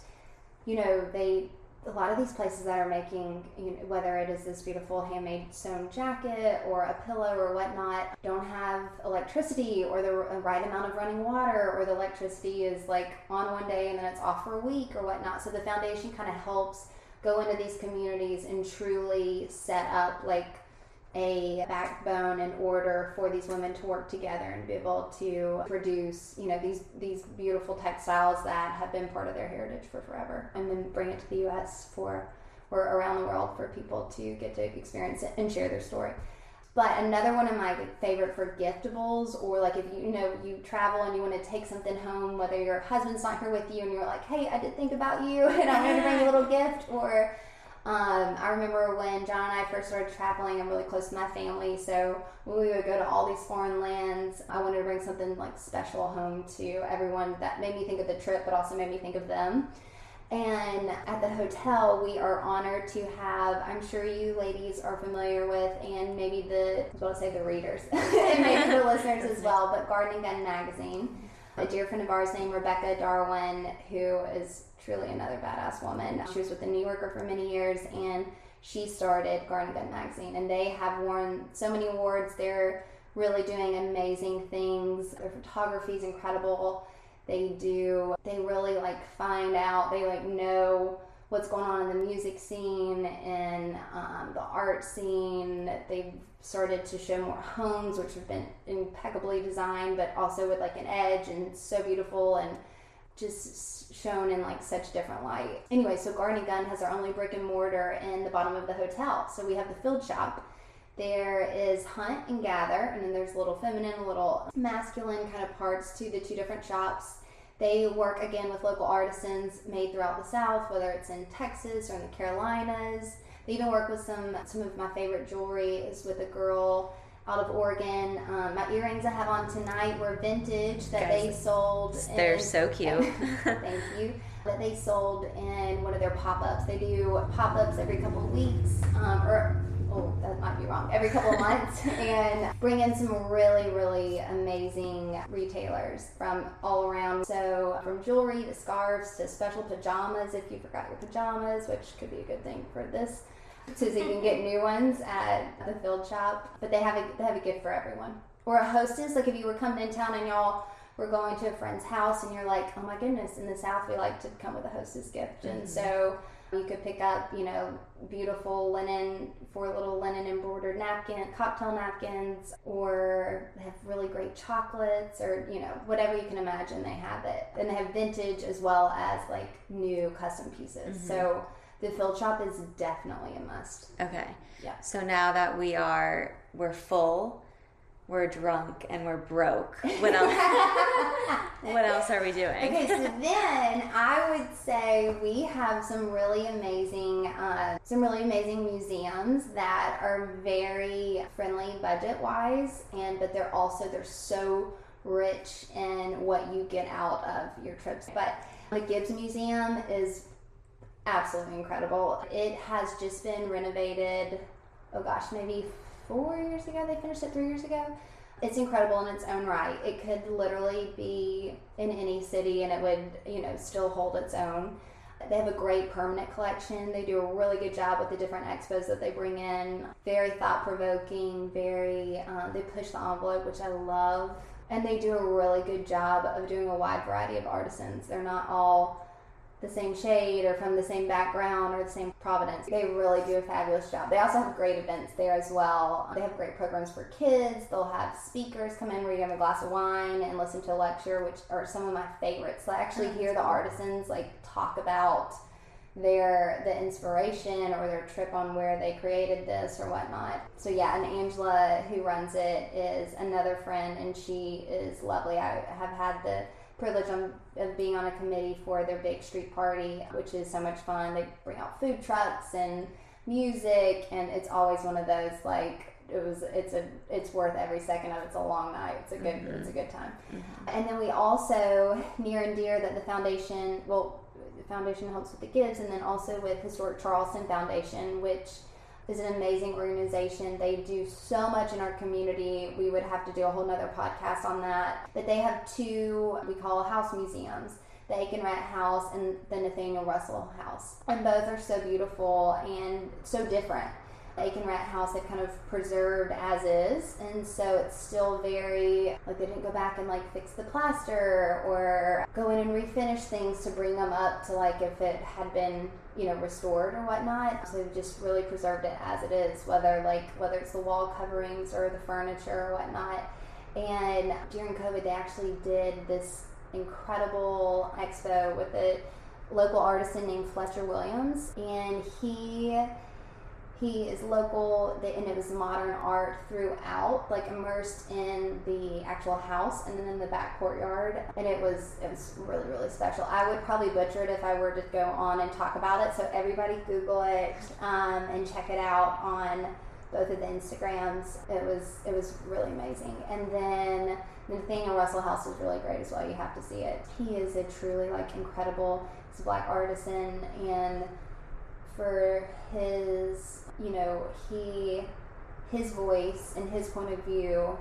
you know, they a lot of these places that are making, you know, whether it is this beautiful handmade sewn jacket or a pillow or whatnot, don't have electricity or the right amount of running water, or the electricity is like on one day and then it's off for a week or whatnot. So the foundation kind of helps go into these communities and truly set up like a backbone in order for these women to work together and be able to produce, you know, these these beautiful textiles that have been part of their heritage for forever, and then bring it to the U.S. for or around the world for people to get to experience it and share their story. But another one of my favorite for giftables, or like if you, you know you travel and you want to take something home, whether your husband's not here with you and you're like, hey, I did think about you and I wanted to bring a little gift, or um, I remember when John and I first started traveling, I'm really close to my family, so when we would go to all these foreign lands, I wanted to bring something like special home to everyone that made me think of the trip, but also made me think of them. And at the hotel, we are honored to have, I'm sure you ladies are familiar with, and maybe the, I was say the readers, and maybe the listeners as well, but Garden and Gun magazine. A dear friend of ours named Rebecca Darwin, who is truly another badass woman. She was with the New Yorker for many years and she started Garden Gun magazine and they have won so many awards. They're really doing amazing things. Their photography is incredible. They do, they really like find out, they like know what's going on in the music scene and um, the art scene. They've started to show more homes, which have been impeccably designed, but also with like an edge and so beautiful and just shown in like such different light. Anyway, so Garden Gun has our only brick and mortar in the bottom of the hotel. So we have the field shop. There is hunt and gather, and then there's a little feminine, a little masculine kind of parts to the two different shops. They work again with local artisans made throughout the South, whether it's in Texas or in the Carolinas. They even work with some some of my favorite jewelry is with a girl out of Oregon. Um, my earrings I have on tonight were vintage that Guys, they sold. They're in- so cute. Thank you. That they sold in one of their pop ups. They do pop ups every couple of weeks, um, or oh, that might be wrong, every couple of months, and bring in some really, really amazing retailers from all around. So, from jewelry to scarves to special pajamas if you forgot your pajamas, which could be a good thing for this. So, you can get new ones at the field shop. But they have a they have a gift for everyone. Or a hostess, like if you were coming in town and y'all we're going to a friend's house and you're like, oh my goodness, in the South we like to come with a hostess gift. And mm-hmm. so you could pick up, you know, beautiful linen, four little linen embroidered napkin, cocktail napkins, or they have really great chocolates or, you know, whatever you can imagine they have it. And they have vintage as well as like new custom pieces. Mm-hmm. So the field shop is definitely a must. Okay. Yeah. So now that we are we're full, we're drunk, and we're broke. What else? what else are we doing? Okay, so then I would say we have some really amazing, uh, some really amazing museums that are very friendly budget wise, and but they're also they're so rich in what you get out of your trips. But the Gibbes Museum is absolutely incredible. It has just been renovated. Oh gosh, maybe four years ago. They finished it three years ago. It's incredible in its own right. It could literally be in any city and it would, you know, still hold its own. They have a great permanent collection. They do a really good job with the different expos that they bring in. Very thought provoking, very, um, they push the envelope, which I love. And they do a really good job of doing a wide variety of artisans. They're not all the same shade or from the same background or the same providence. They really do a fabulous job. They also have great events there as well. They have great programs for kids. They'll have speakers come in where you have a glass of wine and listen to a lecture, which are some of my favorites. I actually hear the artisans like talk about their the inspiration or their trip on where they created this or whatnot. So yeah, and Angela who runs it is another friend and she is lovely. I have had the privilege of, of being on a committee for their big street party, which is so much fun. They bring out food trucks and music, and it's always one of those like it was. It's a. It's worth every second of. it. It's a long night. It's a good. Mm-hmm. It's a good time. Mm-hmm. And then we also near and dear that the foundation. Well, the foundation helps with the Gibbes, and then also with Historic Charleston Foundation, which is an amazing organization. They do so much in our community. We would have to do a whole nother podcast on that. But they have two, we call house museums the Aiken-Rhett House and the Nathaniel Russell House. And both are so beautiful and so different. Aiken-Rhett House they've kind of preserved as is, and so it's still very like they didn't go back and like fix the plaster or go in and refinish things to bring them up to like if it had been you know restored or whatnot. So they've just really preserved it as it is, whether like whether it's the wall coverings or the furniture or whatnot. And during COVID, they actually did this incredible expo with a local artisan named Fletcher Williams, and he he is local and it was modern art throughout like immersed in the actual house and then in the back courtyard. And it was it was really really special. I would probably butcher it if i were to go on and talk about it. So everybody google it um, and check it out on both of the instagrams. It was it was really amazing. And then nathaniel russell house is really great as well. You have to see it. He is a truly like incredible he's a black artisan. And for his you know he his voice and his point of view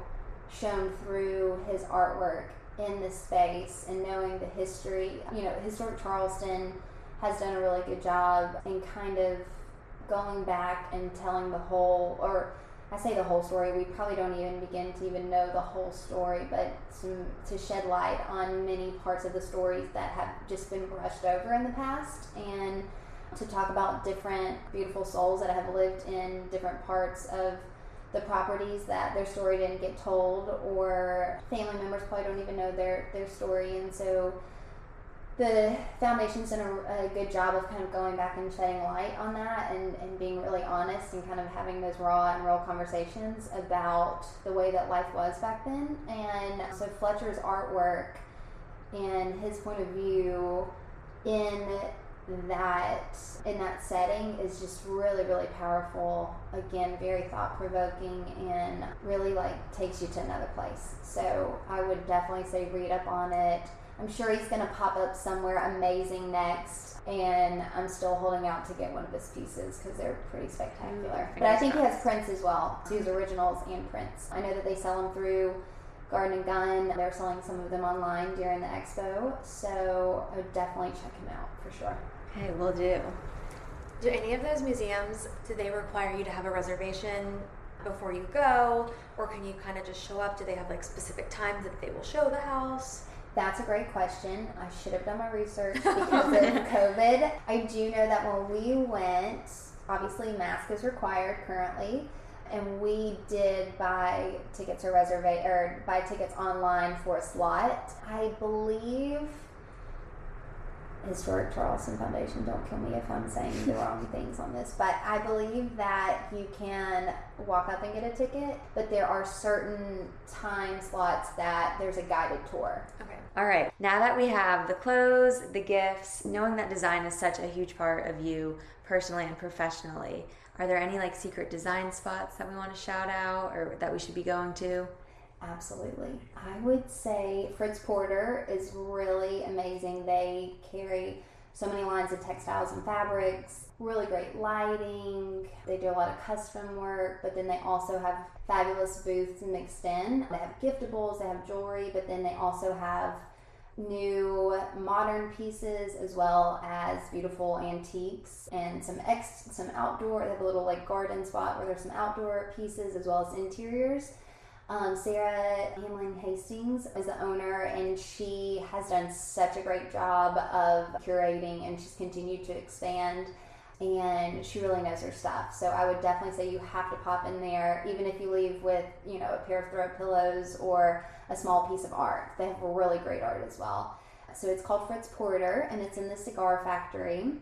shown through his artwork in this space and knowing the history you know historic charleston has done a really good job in kind of going back and telling the whole or I say the whole story. We probably don't even begin to even know the whole story, but some, to shed light on many parts of the stories that have just been brushed over in the past, and to talk about different beautiful souls that have lived in different parts of the properties that their story didn't get told, or family members probably don't even know their their story, and so the foundation's done a, a, good job of kind of going back and shedding light on that and, and being really honest and kind of having those raw and real conversations about the way that life was back then. And so Fletcher's artwork and his point of view in that in that setting is just really really powerful again very thought provoking and really like takes you to another place so i would definitely say read up on it I'm sure he's going to pop up somewhere amazing next. And I'm still holding out to get one of his pieces because they're pretty spectacular. Mm, but I think he has prints as well. So his originals and prints. I know that they sell them through Garden and Gun. They're selling some of them online during the expo. So I would definitely check him out for sure. Okay, we'll do. Do any of those museums, do they require you to have a reservation before you go? Or can you kind of just show up? Do they have like specific times that they will show the house? That's a great question. I should have done my research because of COVID. I do know that when we went, obviously mask is required currently, and we did buy tickets or reserve or buy tickets online for a slot. I believe Historic Charleston Foundation, don't kill me if I'm saying the wrong things on this, but I believe that you can walk up and get a ticket, but there are certain time slots that there's a guided tour. Okay. All right. Now that we have the clothes, the gifts, knowing that design is such a huge part of you personally and professionally, are there any like secret design spots that we want to shout out or that we should be going to? Absolutely. I would say Fritz Porter is really amazing. They carry so many lines of textiles and fabrics, really great lighting. They do a lot of custom work, but then they also have fabulous booths mixed in. They have giftables, they have jewelry, but then they also have new modern pieces as well as beautiful antiques and some ex some outdoor they have a little like garden spot where there's some outdoor pieces as well as interiors um, Sarah Hamlin Hastings is the owner, and she has done such a great job of curating, and she's continued to expand. And she really knows her stuff. So I would definitely say you have to pop in there, even if you leave with, you know, a pair of throw pillows or a small piece of art. They have really great art as well. So it's called Fritz Porter, and it's in the Cigar Factory,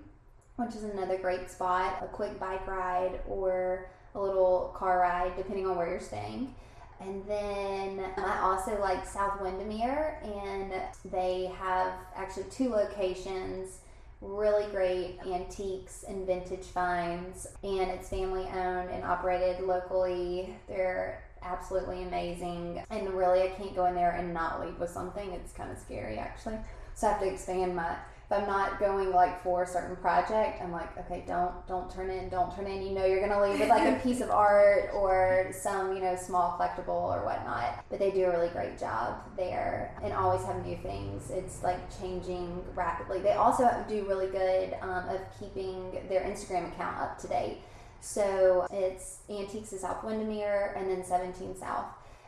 which is another great spot. A quick bike ride or a little car ride, depending on where you're staying. And then I also like South Windermere, and they have actually two locations. Really great antiques and vintage finds, and it's family owned and operated locally. They're absolutely amazing, and really, I can't go in there and not leave with something. It's kind of scary, actually. So I have to expand my I'm not going like for a certain project, I'm like, okay, don't don't turn in, don't turn in. You know, you're gonna leave with like a piece of art or some you know small collectible or whatnot. But they do a really great job there and always have new things. It's like changing rapidly. They also do really good um, of keeping their Instagram account up to date. So it's Antiques of South Windermere and then 17 South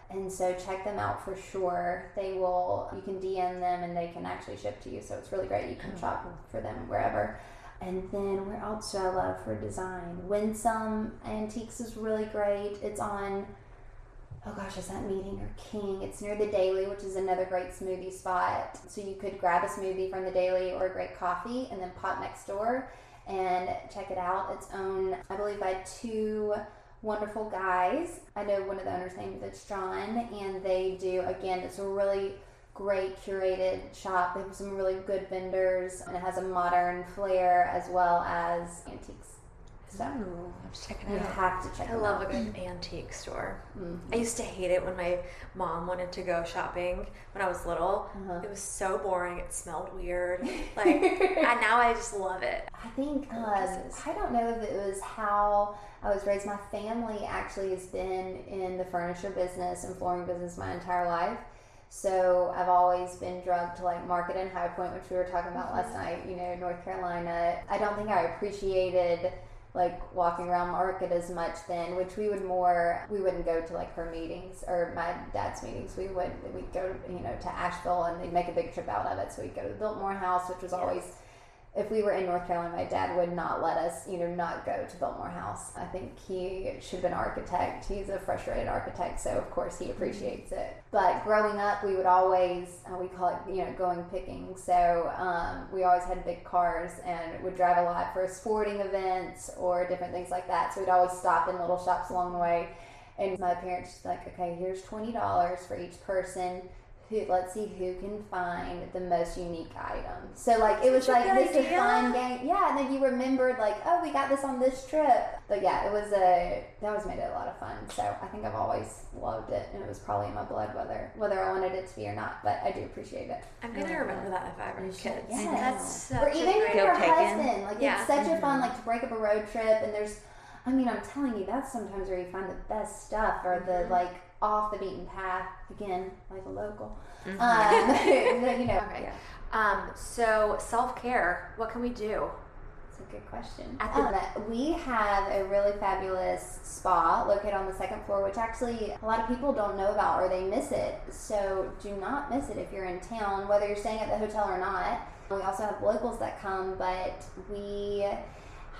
and so check them out for sure. They will, you can DM them and they can actually ship to you. So it's really great. You can shop for them wherever. And then where else do I love for design? Wynsum Antiques is really great. It's on, oh gosh, is that Meeting or King? It's near the Daily, which is another great smoothie spot. So you could grab a smoothie from the Daily or a great coffee and then pop next door and check it out. It's owned, I believe, by two wonderful guys. I know one of the owners' name is John, and they do again. It's a really great curated shop. They have some really good vendors, and it has a modern flair as well as antiques. So Ooh, let's check it you out. You have to check. I love out. a good antique store. Mm-hmm. I used to hate it when my mom wanted to go shopping when I was little. Uh-huh. It was so boring. It smelled weird. Like, and now I just love it. I think um, I don't know if it was how I was raised. My family actually has been in the furniture business and flooring business my entire life. So I've always been drugged to like Market and High Point, which we were talking about mm-hmm. last night. You know, North Carolina. I don't think I appreciated like walking around market as much then, which we would more we wouldn't go to like her meetings or my dad's meetings. We would we'd go you know to Asheville and they'd make a big trip out of it. So we'd go to the Biltmore House, which was always if we were in North Carolina, my dad would not let us, you know, not go to Biltmore House. I think he should have been an architect. He's a frustrated architect, so of course he appreciates it. But growing up, we would always, uh, we call it, you know, going picking. So um, we always had big cars and would drive a lot for sporting events or different things like that. So we'd always stop in little shops along the way. And my parents like, okay, here's twenty dollars for each person who let's see who can find the most unique item. So like it was Such like good this a idea. fun game. Yeah, and then you remembered like, oh, we got this on this trip. But yeah, it was a that always made it a lot of fun. So I think I've always loved it, and it was probably in my blood whether whether I wanted it to be or not. But I do appreciate it. I'm gonna um, remember that if I ever have kids. Yeah. That's such or a even great- your Go picking. husband. Like Yeah. it's such a fun mm-hmm. like to break up a road trip, and there's. I mean, I'm telling you, that's sometimes where you find the best stuff, or the like off the beaten path. Again, like a local. Um, the- you know. Okay. Yeah. Um, so self care. What can we do? That's a good question. Um, we have a really fabulous spa located on the second floor, which actually a lot of people don't know about or they miss it. So do not miss it if you're in town, whether you're staying at the hotel or not. We also have locals that come, but we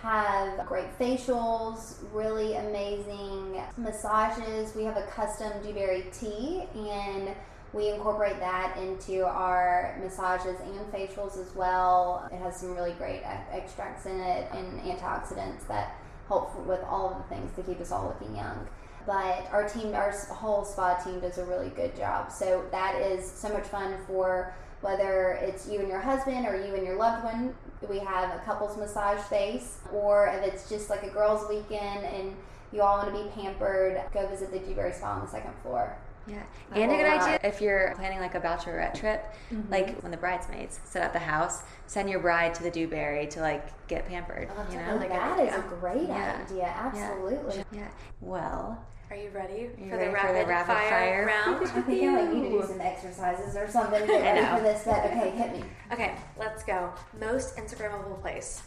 have great facials, really amazing massages. We have a custom dewberry tea and we incorporate that into our massages and facials as well. It has some really great extracts in it and antioxidants that help with all of the things to keep us all looking young. But our team, our whole spa team does a really good job. So that is so much fun for whether it's you and your husband or you and your loved one. We have a couples massage space, or if it's just like a girls' weekend and you all want to be pampered, go visit the Dewberry Spa on the second floor. Yeah, and a good idea if you're planning like a bachelorette trip, Mm-hmm. like when the bridesmaids sit at the house, send your bride to the Dewberry to like get pampered. you know, really good that is idea. a great Yeah. idea. Absolutely. Yeah. Well, Are you ready you for ready the for the rapid, rapid fire, fire? round? I think I like need to do some exercises or something to get ready for this. But okay, hit me. okay, let's go. Most Instagrammable place.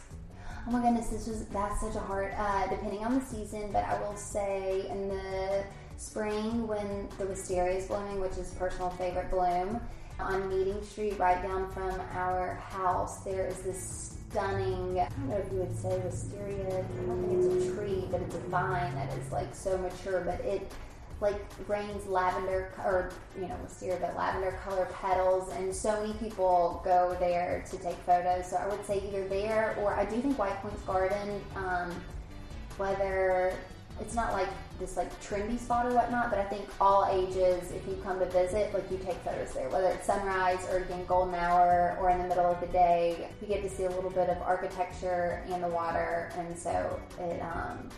Oh my goodness, this is that's such a hard. Uh, depending on the season, but I will say in the spring when the wisteria is blooming, which is personal favorite bloom, on Meeting Street, right down from our house, there is this stunning. I don't know if you would say wisteria. I don't think it's a tree, but it's a vine that is like so mature, but it like rains lavender or you know wisteria but lavender color petals and so many people go there to take photos so i would say either there or i do think white point's garden um, whether it's not like this like trendy spot or whatnot but i think all ages if you come to visit like you take photos there whether it's sunrise or again golden hour or in the middle of the day you get to see a little bit of architecture and the water and so it um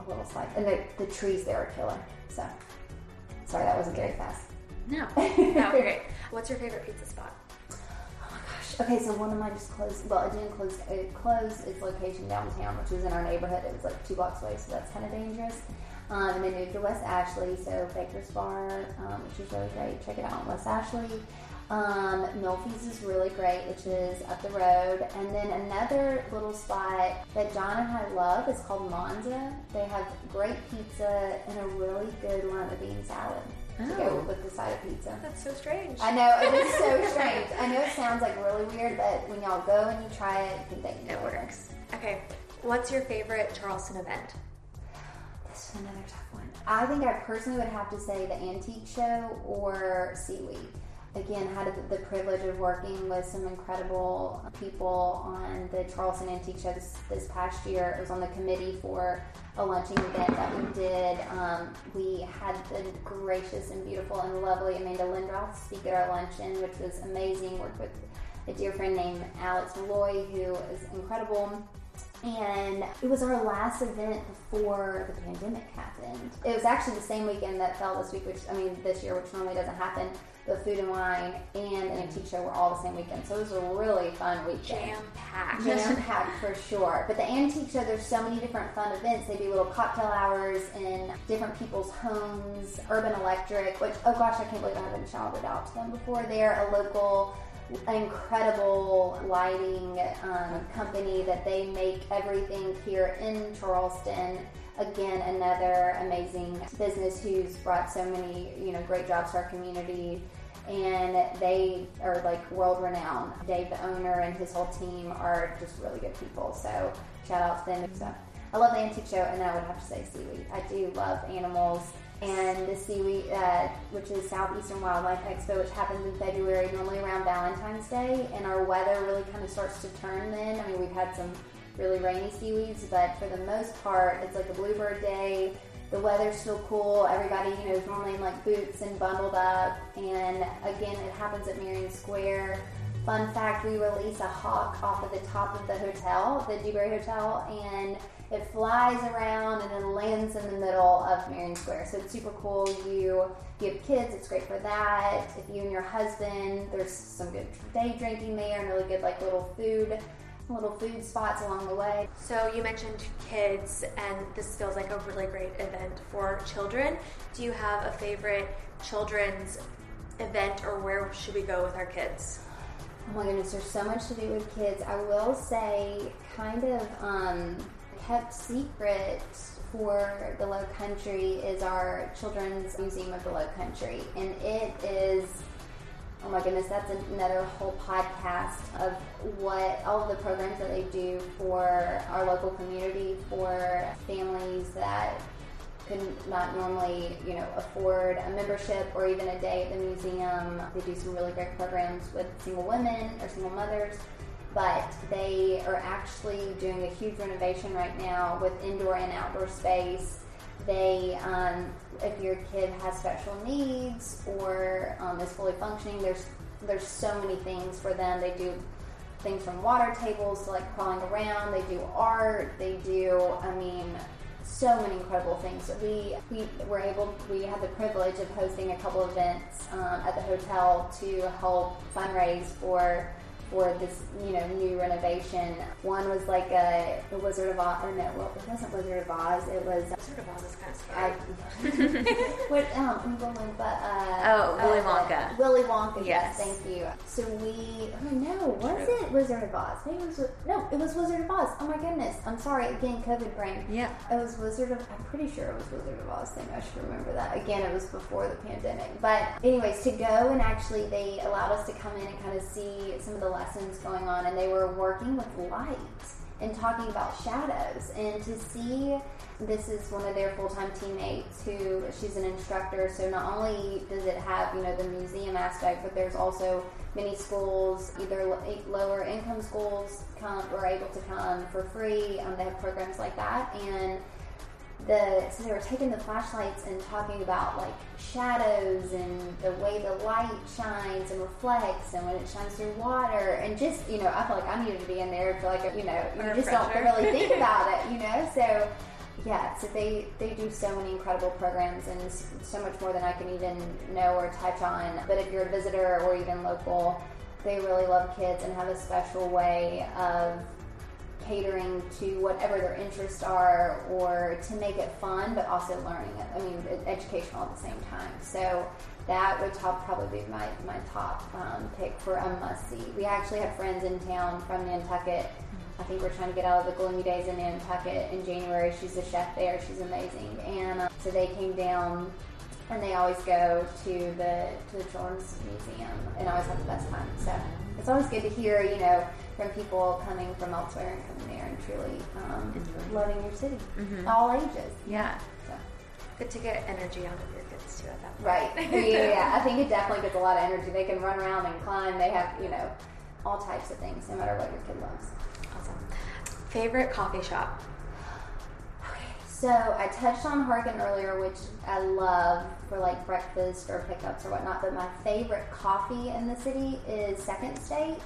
a little slide and the, the trees there are killer so sorry that wasn't very fast no. Oh, great. What's your favorite pizza spot? Okay, so one of my just closed. Well, it didn't close. It closed its location downtown, which was in our neighborhood. It was like two blocks away, so that's kind of dangerous. Um, and they moved to West Ashley, so Baker's Bar, um, which is really great. Check it out in West Ashley. Um, Melfi's is really great, which is up the road. And then another little spot that John and I love is called Monza. They have great pizza and a really good lima bean salad to go Oh. with the side of pizza. That's so strange. I know it is so strange. I know it sounds like really weird, but when y'all go and you try it, you can thank me. It works. Okay, what's your favorite Charleston event? This is another tough one. I think I personally would have to say the antique show or SEWE. Again, had the, the privilege of working with some incredible people on the Charleston Antique Show this, this past year. It was on the committee for a lunching event that we did. Um, we had the gracious and beautiful and lovely Amanda Lindroth speak at our luncheon, which was amazing. Worked with a dear friend named Alex Malloy, who is incredible. And it was our last event before the pandemic happened. It was actually the same weekend that fell this week, which I mean this year, which normally doesn't happen. But food and wine and an antique show were all the same weekend, so it was a really fun weekend. Jam packed. Jam packed for sure. But the antique show, there's so many different fun events. They do little cocktail hours in different people's homes. Urban Electric, which oh gosh, I can't believe I haven't shouted out to them before. They're a local incredible lighting um, company that they make everything here in Charleston. Again, another amazing business who's brought so many, you know, great jobs to our community. And they are like world renowned. Dave, the owner, and his whole team are just really good people. So shout out to them. So I love the antique show, and then I would have to say SEWE. I do love animals and the SEWE, uh, which is Southeastern Wildlife Expo, which happens in February, normally around Valentine's Day, and our weather really kind of starts to turn then. I mean, we've had some really rainy SEWEs, but for the most part, it's like a bluebird day. The weather's still cool. Everybody, you know, is normally in like boots and bundled up. And again, it happens at Marion Square. Fun fact: we release a hawk off of the top of the hotel, the Dewberry Hotel, and it flies around and then lands in the middle of Marion Square. So it's super cool. You if you have kids, it's great for that. If you and your husband, there's some good day drinking there and really good like little food little food spots along the way. So you mentioned kids, and this feels like a really great event for children. Do you have a favorite children's event, or where should we go with our kids? Oh my goodness, there's so much to do with kids. I will say, kind of um, kept secret for the Low Country is our Children's Museum of the Low Country, and it is oh my goodness, that's another whole podcast of what all the programs that they do for our local community for families that could not normally, you know, afford a membership or even a day at the museum. They do some really great programs with single women or single mothers but they are actually doing a huge renovation right now with indoor and outdoor space. They, um, if your kid has special needs or um, is fully functioning, there's there's so many things for them. They do things from water tables to like crawling around. They do art. They do, I mean, so many incredible things. We we were able, we had the privilege of hosting a couple events um, at the hotel to help fundraise for for this, you know, new renovation. One was like a the Wizard of Oz, or no, well, it wasn't Wizard of Oz. It was Wizard of Oz is kind of scary. I, what Um, but uh, oh, Willy Wonka. Uh, Willy Wonka. Yes. yes. thank you. So we. Oh no, was True. it Wizard of Oz? Maybe it was. No, it was Wizard of Oz. Oh my goodness. I'm sorry. Again, COVID brain. Yeah. It was Wizard of. I'm pretty sure it was Wizard of Oz. Thing. I should remember that. Again, it was before the pandemic. But anyways, to go and actually they allowed us to come in and kind of see some of the lessons going on, and they were working with light and talking about shadows. And to see this is one of their full-time teammates who she's an instructor so not only does it have you know the museum aspect but there's also many schools either lower income schools come are able to come for free um, they have programs like that and the so they were taking the flashlights and talking about like shadows and the way the light shines and reflects and when it shines through water and just you know I feel like I needed to be in there for like a, you know you just don't really think about it you know? So yeah so they they do so many incredible programs and so much more than I can even know or touch on. But if you're a visitor or even local they really love kids and have a special way of catering to whatever their interests are or to make it fun but also learning it. I mean educational at the same time. So that would top, probably be my, my top um, pick for a must see we actually have friends in town from nantucket. I think we're trying to get out of the gloomy days in nantucket in january. She's a chef there. She's amazing. And uh, so they came down and they always go to the to the children's museum and always have the best time. So it's always good to hear you know from people coming from elsewhere and coming there and truly um, loving your city, mm-hmm. all ages. Yeah. So. Good to get energy out of your kids too at that point. Right. yeah, yeah, I think it definitely gets a lot of energy. They can run around and climb. They have, you know, all types of things, no matter what your kid loves. Awesome. Favorite coffee shop? So I touched on Harken earlier, which I love for like breakfast or pickups or whatnot. But my favorite coffee in the city is Second State.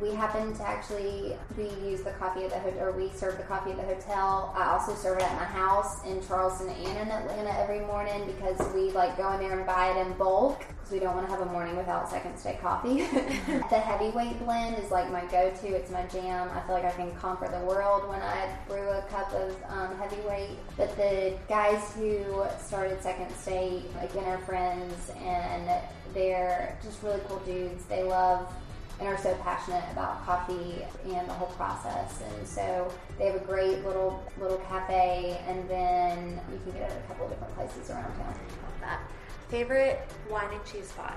We happen to actually we use the coffee at the hotel or we serve the coffee at the hotel. I also serve it at my house in charleston and in atlanta every morning because we like go in there and buy it in bulk because we don't want to have a morning without second state coffee. The heavyweight blend is like my go-to. It's my jam. I feel like i can conquer the world when i brew a cup of um, heavyweight. But the guys who started second state again are friends and they're just really cool dudes. They love and are so passionate about coffee and the whole process. And so they have a great little little cafe, and then you can get it at a couple of different places around town. Love that. Favorite wine and cheese spot?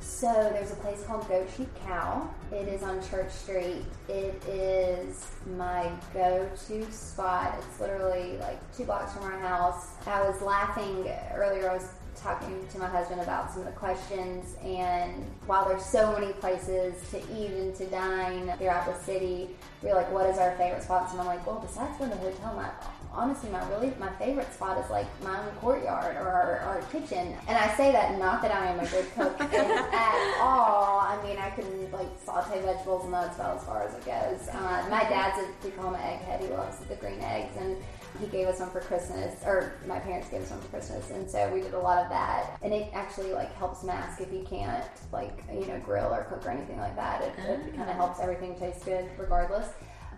So there's a place called Goat Sheep Cow. It is on Church Street. It is my go-to spot. It's literally like two blocks from our house. I was laughing earlier. I was talking to my husband about some of the questions, and while there's so many places to eat and to dine throughout the city, we're like, what is our favorite spots? And I'm like, well, besides going to the hotel, my honestly my really my favorite spot is like my own courtyard or our, our kitchen. And i say that not that i am a good cook at all. I mean i can like saute vegetables and that's about as far as it goes. Uh, my dad's a we call him an egghead. He loves the green eggs. And he gave us one for christmas or my parents gave us one for christmas and so we did a lot of that and it actually like helps mask if you can't like you know grill or cook or anything like that it, it ah. kind of helps everything taste good regardless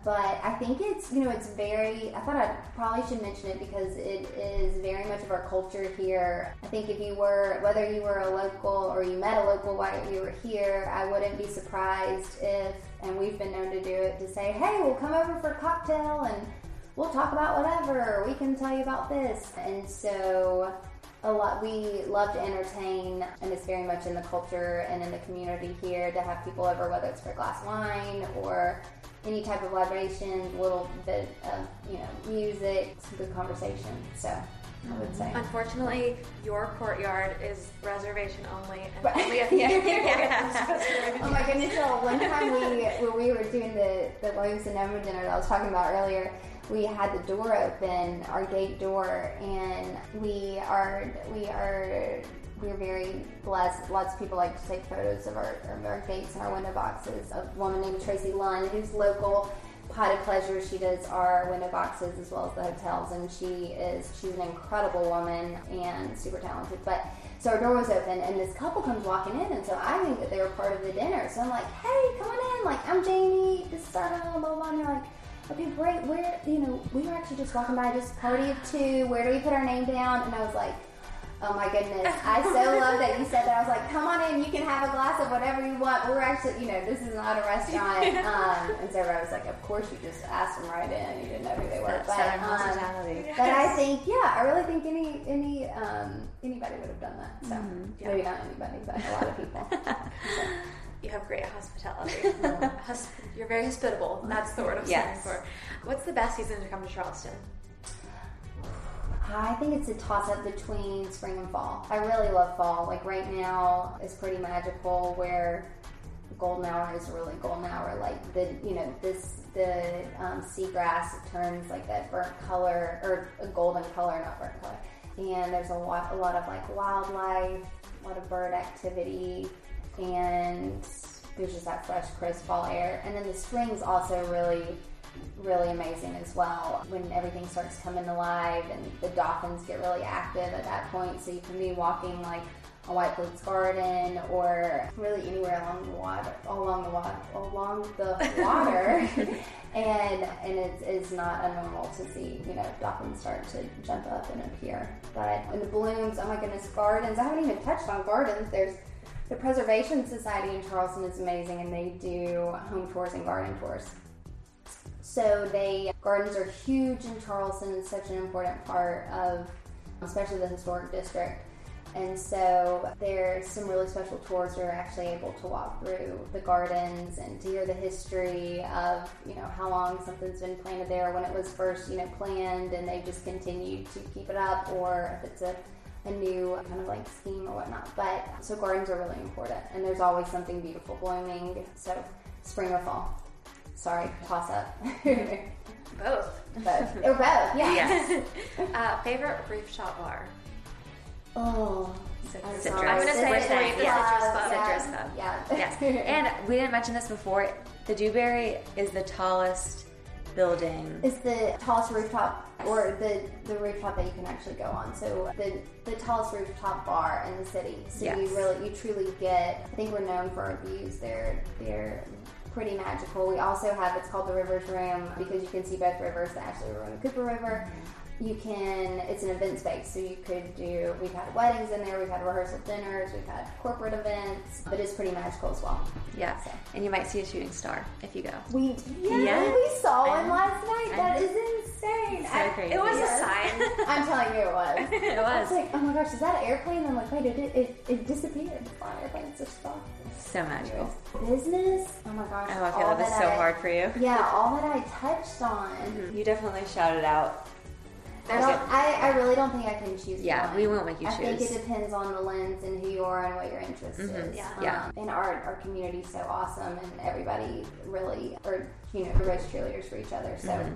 but I think it's you know it's very. I thought I probably should mention it because it is very much of our culture here. I think if you were whether you were a local or you met a local while you were here, I wouldn't be surprised if and we've been known to do it to say, hey, we'll come over for a cocktail and we'll talk about whatever. We can tell you about this, and so a lot we love to entertain and it's very much in the culture and in the community here to have people over whether it's for a glass wine or any type of libation, a little bit of you know music, some good conversation. So I would say. Unfortunately, your courtyard is reservation only, and Right. only at the end of the year. Oh my goodness! So one time we when we were doing the the Williams Sonoma dinner that I was talking about earlier, we had the door open, our gate door, and we are we are we're very blessed. Lots of people like to take photos of our, of our gates and our window boxes. A woman named Tracy Lunn, who's local. Pot of Pleasure, she does our window boxes as well as the hotels, and she is she's an incredible woman and super talented. But so our door was open, and this couple comes walking in, and so I think that they were part of the dinner. So I'm like, "Hey, come on in! Like, I'm Jaimie. This is our blah blah blah." And they're like, "Okay, great. Where you know we were actually just walking by this party of two. Where do we put our name down?" And I was like. Oh my goodness. I so love that you said that. I was like, come on in, you can have a glass of whatever you want. We're actually, you know, this is not a restaurant. Um, and so I was like, of course you just asked them right in. You didn't know who they were. That But, um, hospitality. but I think, yeah, I really think any any um, anybody would have done that. So maybe not anybody, but a lot of people. You have great hospitality. You're very hospitable. That's the word I'm Yes. looking for. What's the best season to come to Charleston? I think it's a toss up between spring and fall. I really love fall. Like right now is pretty magical where golden hour is really golden hour. Like the you know this the um, seagrass turns like that burnt color or a golden color, not burnt color. And there's a lot a lot of like wildlife, a lot of bird activity, and there's just that fresh, crisp fall air. And then the spring's also really really amazing as well when everything starts coming alive and the dolphins get really active at that point. So you can be walking like a White Point Garden or really anywhere along the water, along the water, along the water, and and it's, it's not abnormal to see you know dolphins start to jump up and appear. But in the blooms, oh my goodness, gardens! I haven't even touched on gardens. There's the Preservation Society in Charleston is amazing, and they do home tours and garden tours. So they gardens are huge in Charleston. It's such an important part of, especially the historic district. And so there's some really special tours where you're actually able to walk through the gardens and to hear the history of, you know, how long something's been planted there, when it was first, you know, planned and they've just continued to keep it up or if it's a, a new kind of like scheme or whatnot. But so gardens are really important and there's always something beautiful blooming. So spring or fall. Sorry, toss up. Both. both. Or both, yeah. Yes. Uh, favorite rooftop bar? Oh, I'm Citrus. I'm gonna say Citrus. Point, the Yeah. Citrus Club. Yeah. Citrus Club. Yeah. yes. And we didn't mention this before. The Dewberry is the tallest building. It's the tallest rooftop, or the, the rooftop that you can actually go on. So the the tallest rooftop bar in the city. So Yes. you really, you truly get. I think we're known for our views. They're they're pretty magical. We also have it's called the Rivers Room because you can see both rivers, the Ashley River and the Cooper River. You can it's an event space so you could do we've had weddings in there we've had rehearsal dinners we've had corporate events but it's pretty magical as well Yeah. And you might see a shooting star if you go. we yeah, Yes. we saw one last night that is insane So I- crazy. It was Yes. a sign. i'm telling you it was it was. I was like, oh my gosh, is that an airplane? I'm like, wait, it, it, it disappeared. Flying airplanes are stuff. so magical. Business, oh my gosh. Oh, I feel that was so I- hard for you. Yeah, all that I touched on. Mm-hmm. You definitely shouted out. I, don't, I, I really don't think I can choose Yeah, one. we won't make you I think choose. it depends on the lens and who you are and what your interest Mhm. is. Yeah. Yeah. Um, and our, our community's so awesome and everybody really, or, you know, everybody's cheerleaders for each other. So Mm-hmm.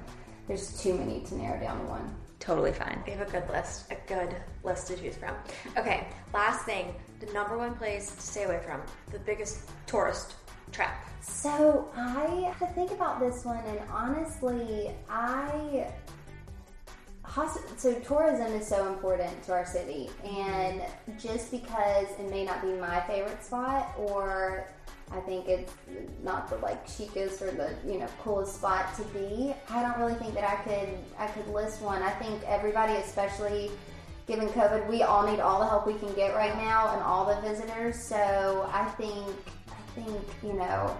there's too many to narrow down to one. Totally fine. We have a good list, a good list to choose from. Okay, last thing, the number one place to stay away from, the biggest tourist trap. So I have to think about this one, and honestly, I hosp- so tourism is so important to our city, and just because it may not be my favorite spot, or I think it's not the like chicest or the you know coolest spot to be, I don't really think that I could I could list one. I think everybody, especially given COVID, we all need all the help we can get right now, and all the visitors. So I think I think you know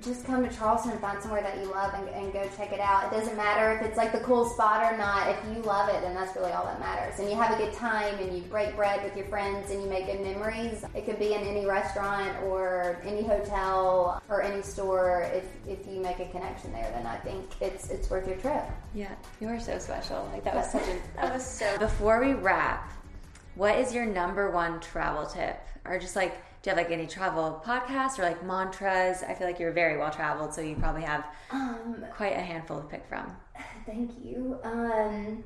just come to Charleston and find somewhere that you love and, and go check it out. It doesn't matter if it's like the cool spot or not. If you love it, then that's really all that matters. And you have a good time and you break bread with your friends and you make good memories. It could be in any restaurant or any hotel or any store. If, if you make a connection there, then I think it's it's worth your trip. Yeah, you are so special. Like that was such a that was so. Before we wrap, what is your number one travel tip, or just like do you have like any travel podcasts or like mantras? I feel like you're very well traveled, so you probably have Um, quite a handful to pick from. Thank you. Um,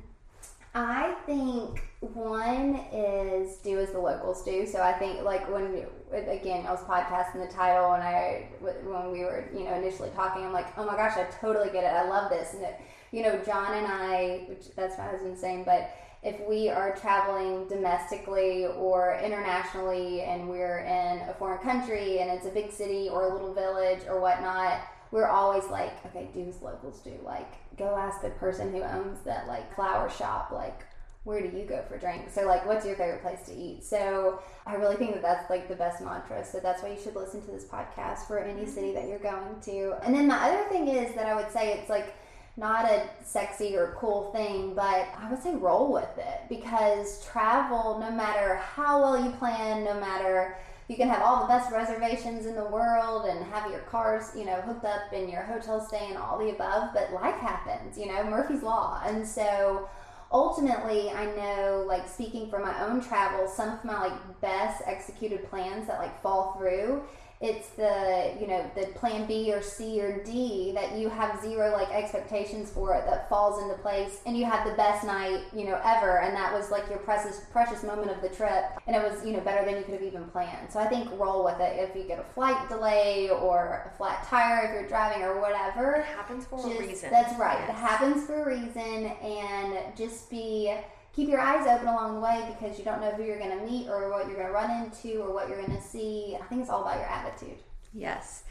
I think one is do as the locals do. So I think like when again I was podcasting the title and I when we were you know initially talking, I'm like, oh my gosh, I totally get it. I love this. And it, you know, John and I, which that's my husband's saying, but if we are traveling domestically or internationally and we're in a foreign country and it's a big city or a little village or whatnot, we're always like, okay, do as locals do. Like, go ask the person who owns that like flower shop, like, where do you go for drinks? So, like, what's your favorite place to eat? So, I really think that that's like the best mantra. So, that's why you should listen to this podcast for any mm-hmm. city that you're going to. And then my other thing is that I would say it's like, not a sexy or cool thing, but I would say roll with it because travel, no matter how well you plan, no matter you can have all the best reservations in the world and have your cars, you know, hooked up and your hotel stay and all the above, but life happens, you know, Murphy's Law. And so ultimately, I know, like, speaking from my own travel, some of my, like, best executed plans that, like, fall through it's the you know the plan b or c or d that you have zero like expectations for it that falls into place and you have the best night you know ever and that was like your precious precious moment of the trip and it was you know better than you could have even planned so i think roll with it if you get a flight delay or a flat tire if you're driving or whatever It happens for a reason. That's right. It happens for a reason, and just be keep your eyes open along the way because you don't know who you're going to meet or what you're going to run into or what you're going to see. I think it's all about your attitude. Yes.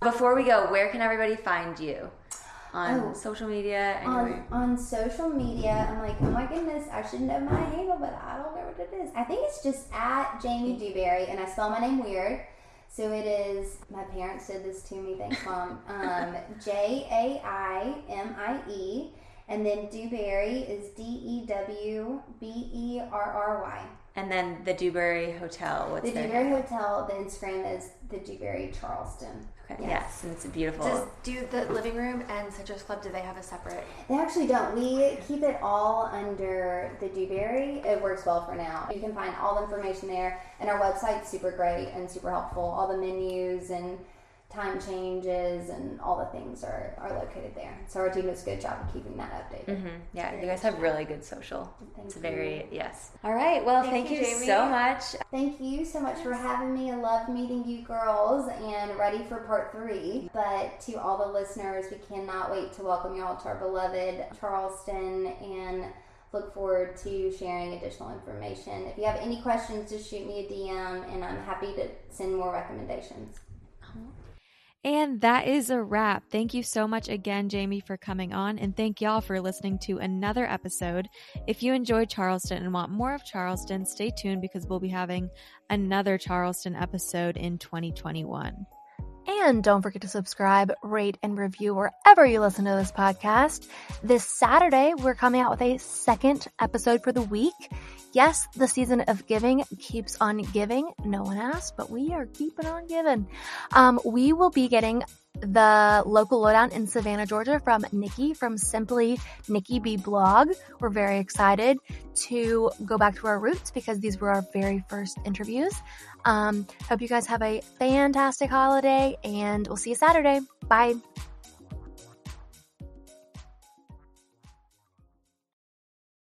Before we go, where can everybody find you? On Oh. social media, anywhere. On on social media, I'm like, oh my goodness, I should know my handle, but I don't know what it is. I think it's just at Jaimie Dewberry, and I spell my name weird. So it is. My parents did this to me. Thanks, mom. Um, J A I M I E, and then Dewberry is D E W B E R R Y. and then the Dewberry Hotel. What's The their Dewberry Hotel. The Instagram is the Dewberry Charleston. Okay. Yes. Yes. and it's a beautiful. Does do the living room and Citrus Club? Do they have a separate? They actually don't. We keep it all under the Dewberry. It works well for now. You can find all the information there, and our website's super great and super helpful. All the menus and time changes and all the things are, are located there. So our team does a good job of keeping that updated. Mhm. Yeah, you guys have really good social. Thank It's you. very yes. All right. Well, thank, Thank you, Jaimie. so much. Thank you so much for having me. I love meeting you girls and ready for part three. But to all the listeners, we cannot wait to welcome you all to our beloved Charleston and look forward to sharing additional information. If you have any questions, just shoot me a DM and I'm happy to send more recommendations. And that is a wrap. Thank you so much again, Jaimie, for coming on. And thank y'all for listening to another episode. If you enjoyed Charleston and want more of Charleston, stay tuned because we'll be having another Charleston episode in 2021. And don't forget to subscribe, rate, and review wherever you listen to this podcast. This Saturday, we're coming out with a second episode for the week. Yes, the season of giving keeps on giving. No one asked, but we are keeping on giving. Um, we will be getting the local lowdown in Savannah, Georgia from Nikki from Simply Nikki B blog. We're very excited to go back to our roots because these were our very first interviews. Um, hope you guys have a fantastic holiday and we'll see you Saturday. Bye.